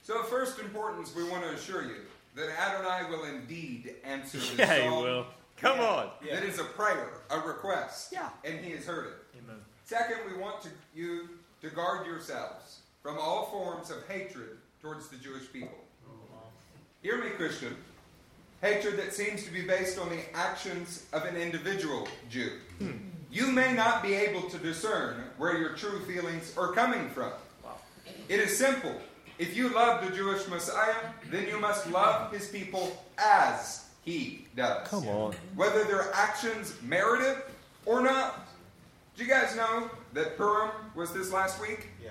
So, first importance, we want to assure you that Adonai will indeed answer this Yeah, he will. Come Yeah. on. That is a prayer, a request. Yeah. And he has heard it. Amen. Second, we want to, you to guard yourselves from all forms of hatred towards the Jewish people. Oh, Hear me, Christian. Hatred that seems to be based on the actions of an individual Jew. Hmm. You may not be able to discern where your true feelings are coming from. It is simple. If you love the Jewish Messiah, then you must love his people as he does. Come on. Whether their actions merit it or not. Do you guys know that Purim was this last week? Yeah.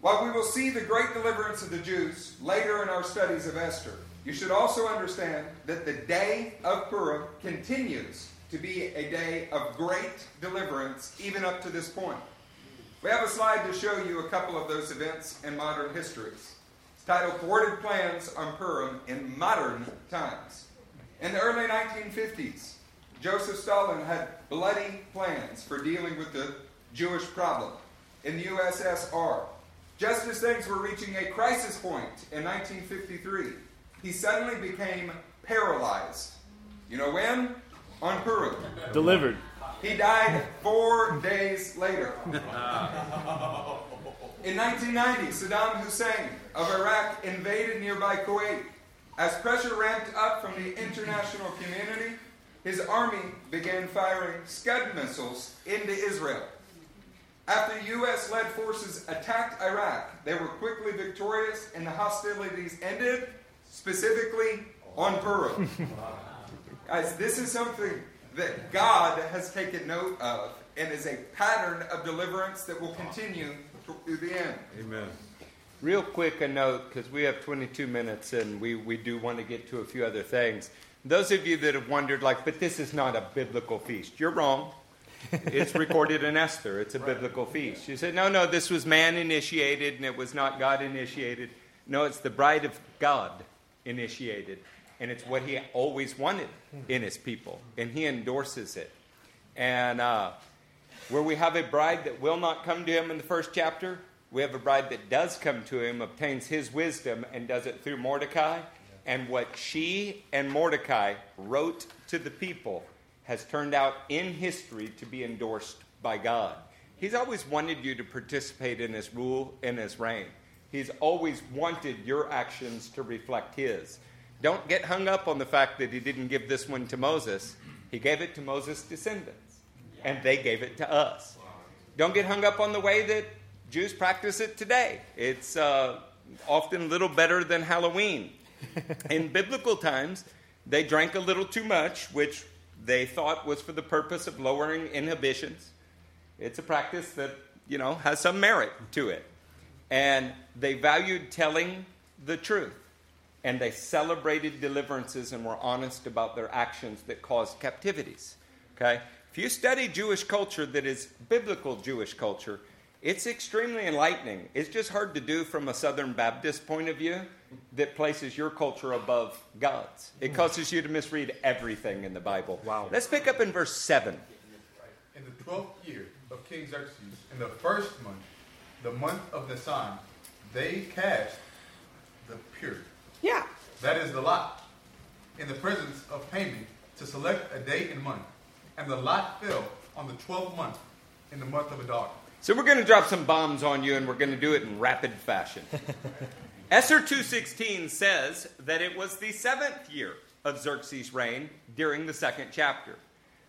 While we will see the great deliverance of the Jews later in our studies of Esther, you should also understand that the day of Purim continues to be a day of great deliverance even up to this point. We have a slide to show you a couple of those events in modern histories. It's titled Thwarted Plans on Purim in Modern Times. In the early 1950s, Joseph Stalin had bloody plans for dealing with the Jewish problem in the USSR. Just as things were reaching a crisis point in 1953, he suddenly became paralyzed. You know when? On Purim. Delivered. He died four days later. In 1990, Saddam Hussein of Iraq invaded nearby Kuwait. As pressure ramped up from the international community, his army began firing Scud missiles into Israel. After U.S. led forces attacked Iraq, they were quickly victorious and the hostilities ended, specifically on Purim. Guys, this is something that God has taken note of and is a pattern of deliverance that will continue through the end. Amen. Real quick, a note because we have 22 minutes and we, we do want to get to a few other things. Those of you that have wondered, like, but this is not a biblical feast, you're wrong. It's recorded in Esther. It's a biblical feast. You said, no, no, this was man initiated and it was not God initiated. No, it's the bride of God initiated. And it's what he always wanted in his people. And he endorses it. And uh, where we have a bride that will not come to him in the first chapter, we have a bride that does come to him, obtains his wisdom, and does it through Mordecai. And what she and Mordecai wrote to the people has turned out in history to be endorsed by God. He's always wanted you to participate in his rule and his reign. He's always wanted your actions to reflect his. Don't get hung up on the fact that he didn't give this one to Moses. He gave it to Moses' descendants, and they gave it to us. Don't get hung up on the way that Jews practice it today. It's uh, often a little better than Halloween. In biblical times, they drank a little too much, which they thought was for the purpose of lowering inhibitions. It's a practice that, you know, has some merit to it. And they valued telling the truth. And they celebrated deliverances and were honest about their actions that caused captivities. Okay? If you study Jewish culture that is biblical Jewish culture, it's extremely enlightening. It's just hard to do from a Southern Baptist point of view that places your culture above God's. It causes you to misread everything in the Bible. Wow. Let's pick up in verse 7. In the twelfth year of King Xerxes, in the first month, the month of Nisan, they cast the pur. Yeah. That is the lot. In the presence of Haman to select a day and month. And the lot fell on the twelfth month in the month of Adar. So we're going to drop some bombs on you, and we're going to do it in rapid fashion. Esther 2.16 says that it was the seventh year of Xerxes' reign during the second chapter.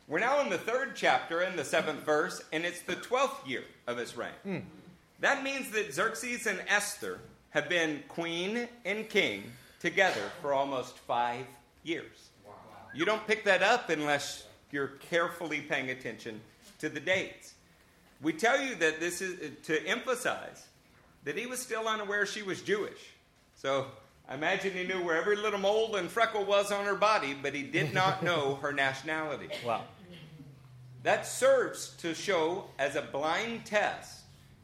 We're now in the third chapter in the seventh verse, and it's the twelfth year of his reign. Hmm. That means that Xerxes and Esther have been queen and king together for almost five years. You don't pick that up unless you're carefully paying attention to the dates. We tell you that this is to emphasize that he was still unaware she was Jewish. So I imagine he knew where every little mole and freckle was on her body, but he did not know her nationality. Wow. That serves to show as a blind test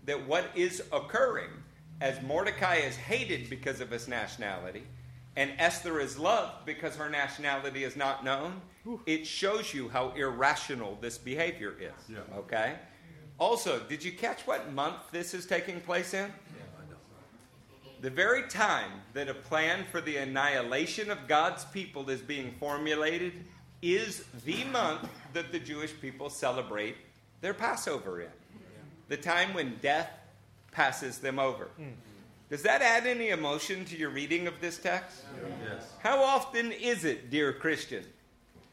that what is occurring, as Mordecai is hated because of his nationality, and Esther is loved because her nationality is not known, it shows you how irrational this behavior is. Okay? Also, did you catch what month this is taking place in? The very time that a plan for the annihilation of God's people is being formulated is the month that the Jewish people celebrate their Passover in. The time when death passes them over. Does that add any emotion to your reading of this text? Yes. How often is it, dear Christian,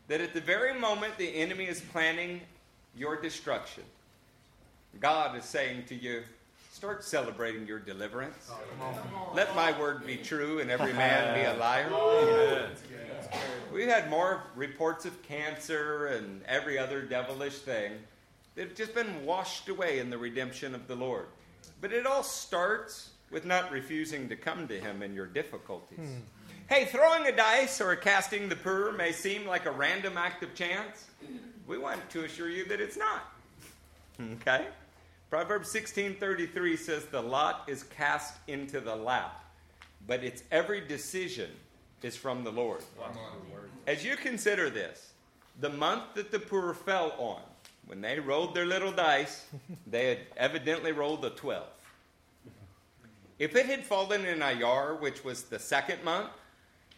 that at the very moment the enemy is planning your destruction, God is saying to you, start celebrating your deliverance? Let my word be true and every man be a liar. We've had more reports of cancer and every other devilish thing that have just been washed away in the redemption of the Lord. But it all starts with not refusing to come to Him in your difficulties. Hmm. Hey, throwing a dice or casting the pur may seem like a random act of chance. We want to assure you that it's not. Okay? Proverbs 16:33 says the lot is cast into the lap, but its every decision is from the Lord. As you consider this, the month that the pur fell on, when they rolled their little dice, they had evidently rolled a 12. If it had fallen in Iyar, which was the second month,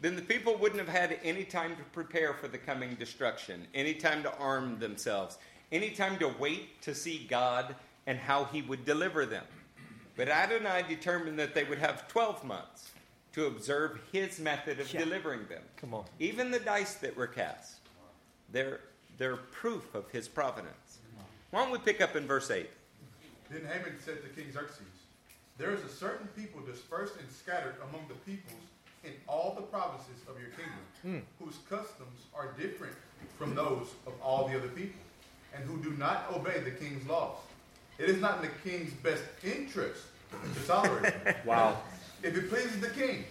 then the people wouldn't have had any time to prepare for the coming destruction, any time to arm themselves, any time to wait to see God and how He would deliver them. But Adonai determined that they would have 12 months to observe His method of delivering them. Come on. Even the dice that were cast, they're, they're proof of His providence. Why don't we pick up in verse 8? Then Haman said to King Xerxes, There is a certain people dispersed and scattered among the peoples in all the provinces of your kingdom, hmm. whose customs are different from those of all the other people, and who do not obey the king's laws. It is not in the king's best interest to tolerate them. Wow. If it pleases the king,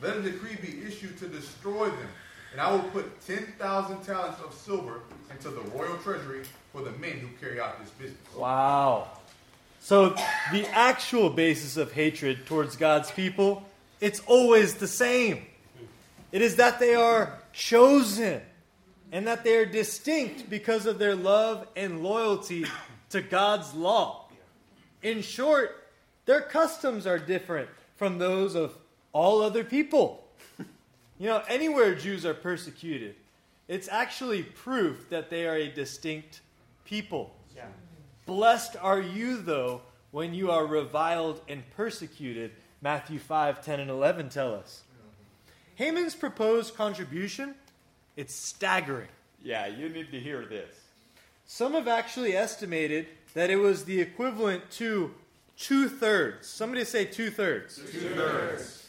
let a decree be issued to destroy them, and I will put 10,000 talents of silver into the royal treasury for the men who carry out this business. Wow. So the actual basis of hatred towards God's people, it's always the same. It is that they are chosen and that they are distinct because of their love and loyalty to God's law. In short, their customs are different from those of all other people. You know, anywhere Jews are persecuted, it's actually proof that they are a distinct people. Blessed are you, though, when you are reviled and persecuted. Matthew 5, 10, and 11 tell us. Mm-hmm. Haman's proposed contribution, it's staggering. Yeah, you need to hear this. Some have actually estimated that it was the equivalent to two thirds. Somebody say two thirds. Two thirds.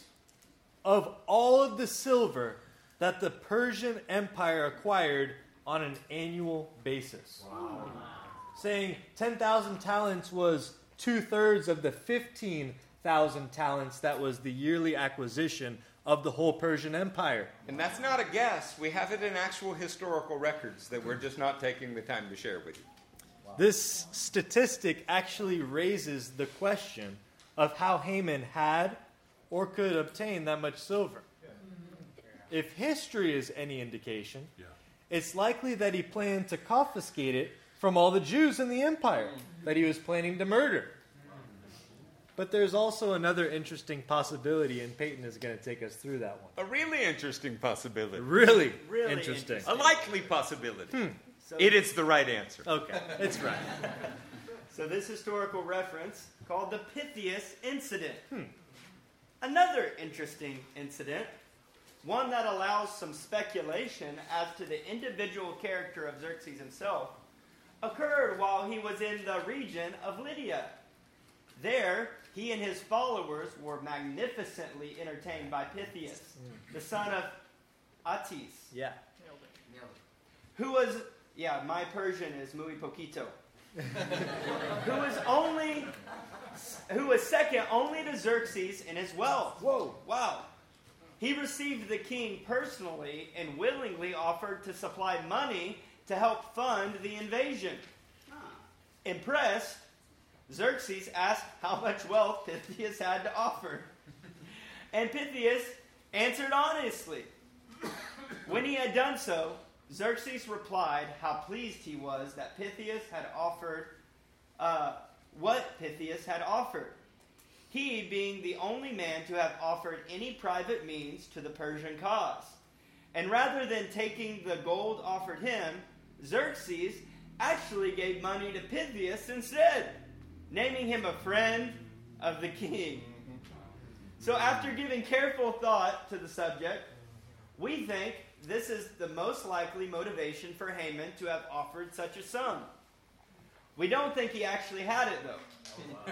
Of all of the silver that the Persian Empire acquired on an annual basis. Saying 10,000 talents was two thirds of the 15,000 talents that was the yearly acquisition of the whole Persian Empire. And that's not a guess. We have it in actual historical records that we're just not taking the time to share with you. This statistic actually raises the question of how Haman had or could obtain that much silver. If history is any indication, it's likely that he planned to confiscate it from all the Jews in the empire that he was planning to murder. But there's also another interesting possibility, and Peyton is going to take us through that one. A really interesting possibility. Really, Really interesting. A likely possibility. Hmm. So, It is the right answer. Okay, it's right. so this historical reference called the Pythius incident. Hmm. Another interesting incident, one that allows some speculation as to the individual character of Xerxes himself, occurred while he was in the region of Lydia. There, he and his followers were magnificently entertained by Pythius, mm. the son of Atys, Yeah. who was, yeah, my Persian is muy poquito, who was only, who was second only to Xerxes in his wealth. Whoa. Wow. He received the king personally and willingly offered to supply money to help fund the invasion. Impressed, Xerxes asked how much wealth Pythius had to offer. And Pythius answered honestly. When he had done so, Xerxes replied how pleased he was that Pythius had offered uh, what Pythius had offered. He being the only man to have offered any private means to the Persian cause. And rather than taking the gold offered him, Xerxes actually gave money to Pythius instead, naming him a friend of the king. So, after giving careful thought to the subject, we think this is the most likely motivation for Haman to have offered such a sum. We don't think he actually had it, though. Oh,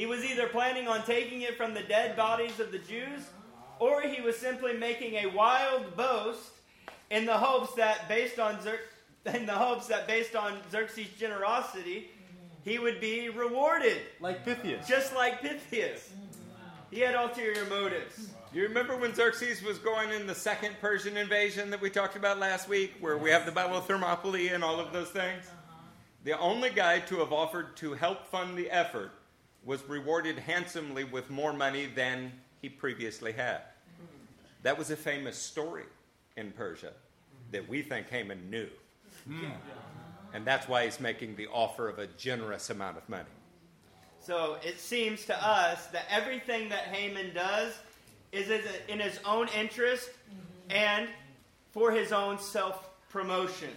He was either planning on taking it from the dead bodies of the Jews, or he was simply making a wild boast in the hopes that based on Xer- in the hopes that based on Xerxes' generosity, he would be rewarded, Like Pythius. just like Pythius. He had ulterior motives. You remember when Xerxes was going in the second Persian invasion that we talked about last week, where we have the Battle of Thermopylae and all of those things? The only guy to have offered to help fund the effort was rewarded handsomely with more money than he previously had. That was a famous story in Persia that we think Haman knew. Hmm. And that's why he's making the offer of a generous amount of money. So it seems to us that everything that Haman does is in his own interest mm-hmm. and for his own self promotion.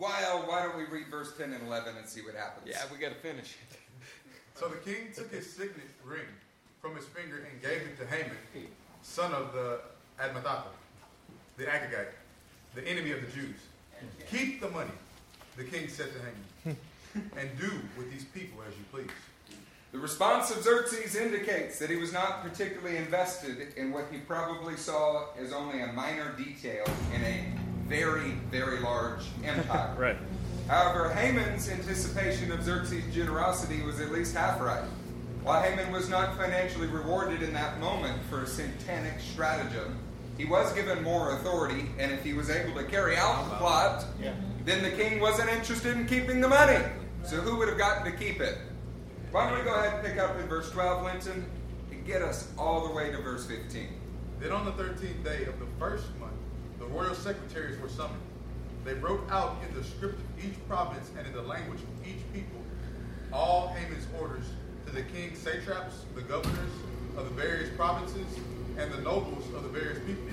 Well, why don't we read verse 10 and 11 and see what happens? Yeah, we got to finish it. So the king took his signet ring from his finger and gave it to Haman, son of the Hammedatha, the Agagite, the enemy of the Jews. Keep the money, the king said to Haman, and do with these people as you please. The response of Xerxes indicates that he was not particularly invested in what he probably saw as only a minor detail in a very, very large empire. Right. However, Haman's anticipation of Xerxes' generosity was at least half right. While Haman was not financially rewarded in that moment for a satanic stratagem, he was given more authority, and if he was able to carry out the plot, then the king wasn't interested in keeping the money. So who would have gotten to keep it? Why don't we go ahead and pick up in verse 12, Linton, and get us all the way to verse 15. Then on the thirteenth day of the first month, the royal secretaries were summoned. They wrote out in the script of each province and in the language of each people all Haman's orders to the king's satraps, the governors of the various provinces, and the nobles of the various people.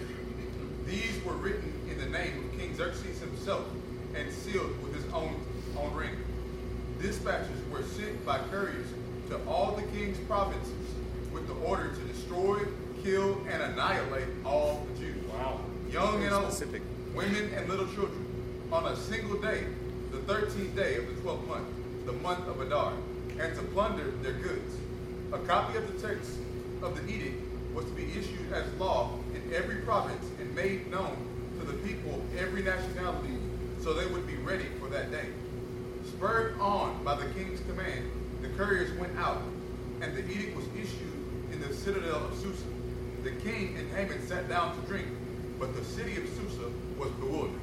These were written in the name of King Xerxes himself and sealed with his own, own ring. Dispatches were sent by couriers to all the king's provinces with the order to destroy, kill, and annihilate all the Jews. Wow. Young and old, Specific. women and little children, on a single day, the thirteenth day of the twelfth month, the month of Adar, and to plunder their goods. A copy of the text of the edict was to be issued as law in every province and made known to the people of every nationality so they would be ready for that day. Spurred on by the king's command, the couriers went out, and the edict was issued in the citadel of Susa. The king and Haman sat down to drink, but the city of Susa was bewildered.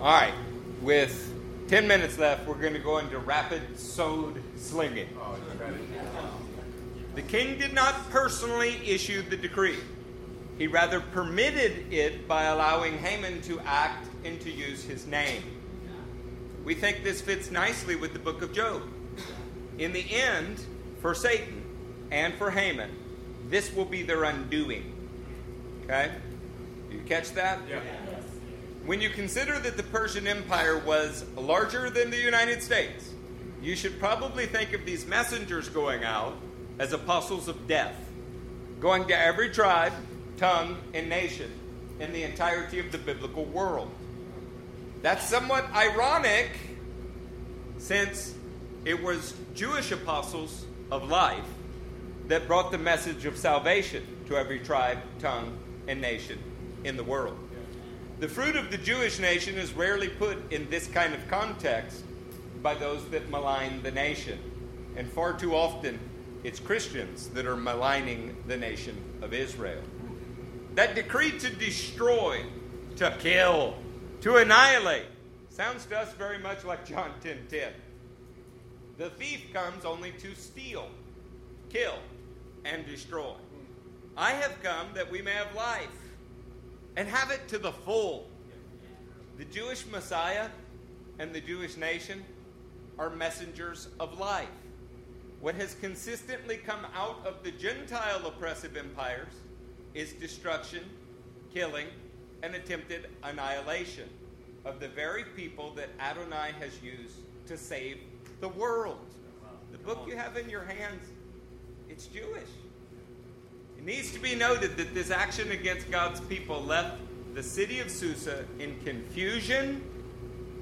All right, with 10 minutes left, we're going to go into rapid sword slinging. Oh, you got it. The king did not personally issue the decree. He rather permitted it by allowing Haman to act and to use his name. We think this fits nicely with the book of Job. In the end, for Satan and for Haman, this will be their undoing. Okay? You catch that? Yeah. When you consider that the Persian Empire was larger than the United States, you should probably think of these messengers going out as apostles of death, going to every tribe, tongue, and nation in the entirety of the biblical world. That's somewhat ironic since it was Jewish apostles of life that brought the message of salvation to every tribe, tongue, and nation in the world. The fruit of the Jewish nation is rarely put in this kind of context by those that malign the nation. And far too often, it's Christians that are maligning the nation of Israel. That decree to destroy, to kill, to annihilate sounds to us very much like John 10:10. 10, 10. The thief comes only to steal, kill, and destroy. I have come that we may have life and have it to the full. The Jewish Messiah and the Jewish nation are messengers of life. What has consistently come out of the Gentile oppressive empires is destruction, killing, and attempted annihilation of the very people that Adonai has used to save the world. The book you have in your hands, it's Jewish. It needs to be noted that this action against God's people left the city of Susa in confusion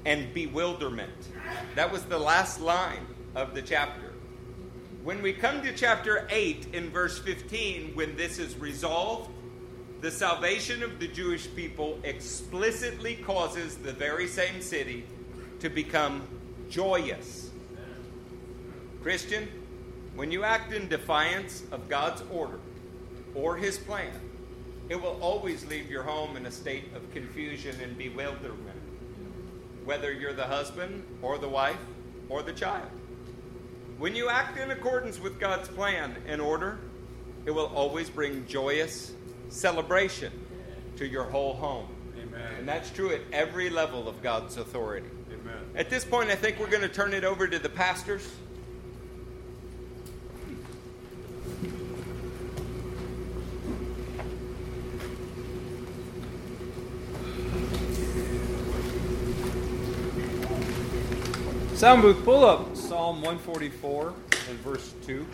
and bewilderment. That was the last line of the chapter. When we come to chapter 8 in verse 15, when this is resolved, the salvation of the Jewish people explicitly causes the very same city to become joyous. Christian, when you act in defiance of God's order or his plan, it will always leave your home in a state of confusion and bewilderment, whether you're the husband or the wife or the child. When you act in accordance with God's plan and order, it will always bring joyous celebration to your whole home. Amen. And that's true at every level of God's authority. Amen. At this point, I think we're going to turn it over to the pastors. Sound booth, pull up Psalm 144 and verse 2.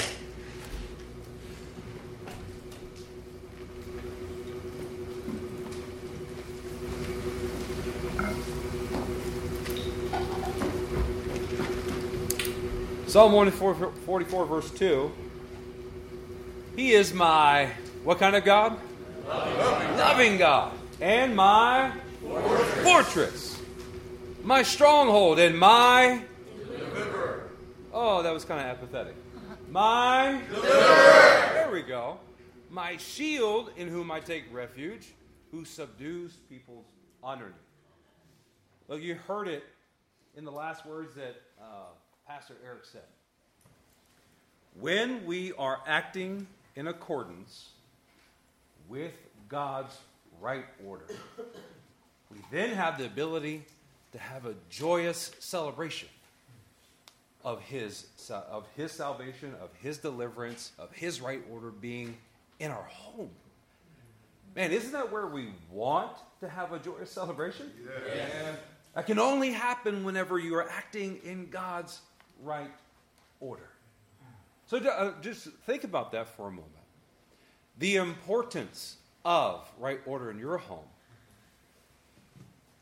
Psalm 144, verse 2. He is my, what kind of God? Loving, Loving God. And my fortress. fortress. My stronghold and my. Oh, that was kind of apathetic. My deliverer. There we go. My shield in whom I take refuge, who subdues peoples under me. Well, you heard it in the last words that uh, Pastor Eric said. When we are acting in accordance with God's right order, we then have the ability to have a joyous celebration of his, of his salvation, of his deliverance, of his right order being in our home. Man, isn't that where we want to have a joyous celebration? Yeah. That can only happen whenever you are acting in God's right order. So uh, just think about that for a moment. The importance of right order in your home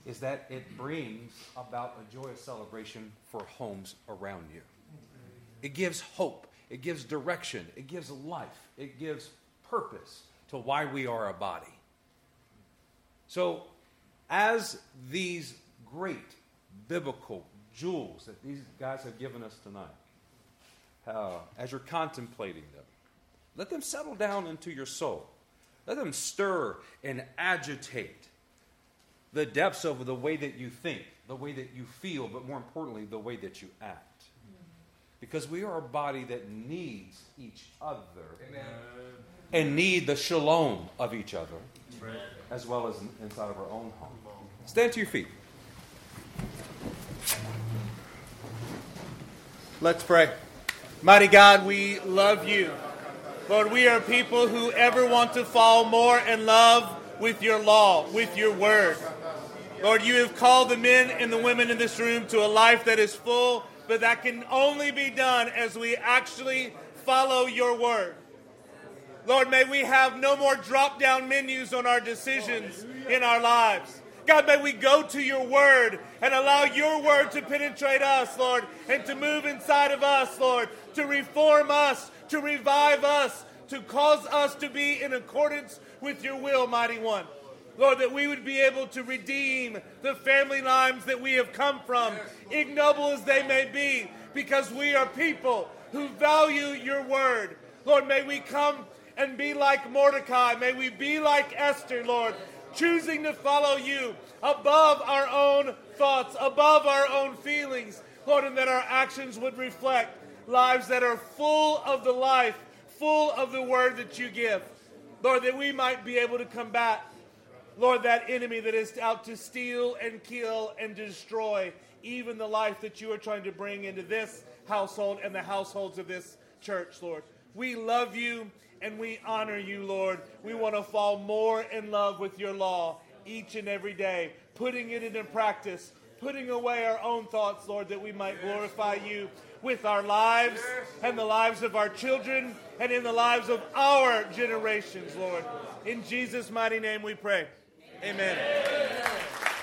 is that it brings about a joyous celebration for homes around you. It gives hope, it gives direction, it gives life, it gives purpose to why we are a body. So, as these great biblical jewels that these guys have given us tonight, uh, as you're contemplating them, let them settle down into your soul. Let them stir and agitate the depths of the way that you think, the way that you feel, but more importantly, the way that you act. Because we are a body that needs each other Amen. and need the shalom of each other, as well as inside of our own home. Stand to your feet. Let's pray. Mighty God, we love you. Lord, we are people who ever want to fall more in love with your law, with your word. Lord, you have called the men and the women in this room to a life that is full, but that can only be done as we actually follow your word. Lord, may we have no more drop down menus on our decisions in our lives. God, may we go to your word and allow your word to penetrate us, Lord, and to move inside of us, Lord, to reform us, to revive us, to cause us to be in accordance with your will, mighty one. Lord, that we would be able to redeem the family lines that we have come from, ignoble as they may be, because we are people who value your word. Lord, may we come and be like Mordecai. May we be like Esther, Lord, choosing to follow you above our own thoughts, above our own feelings, Lord, and that our actions would reflect lives that are full of the life, full of the word that you give. Lord, that we might be able to combat, Lord, that enemy that is out to steal and kill and destroy even the life that you are trying to bring into this household and the households of this church, Lord. We love you and we honor you, Lord. We want to fall more in love with your law each and every day, putting it into practice, putting away our own thoughts, Lord, that we might glorify you with our lives and the lives of our children and in the lives of our generations, Lord. In Jesus' mighty name we pray. Amen. Amen.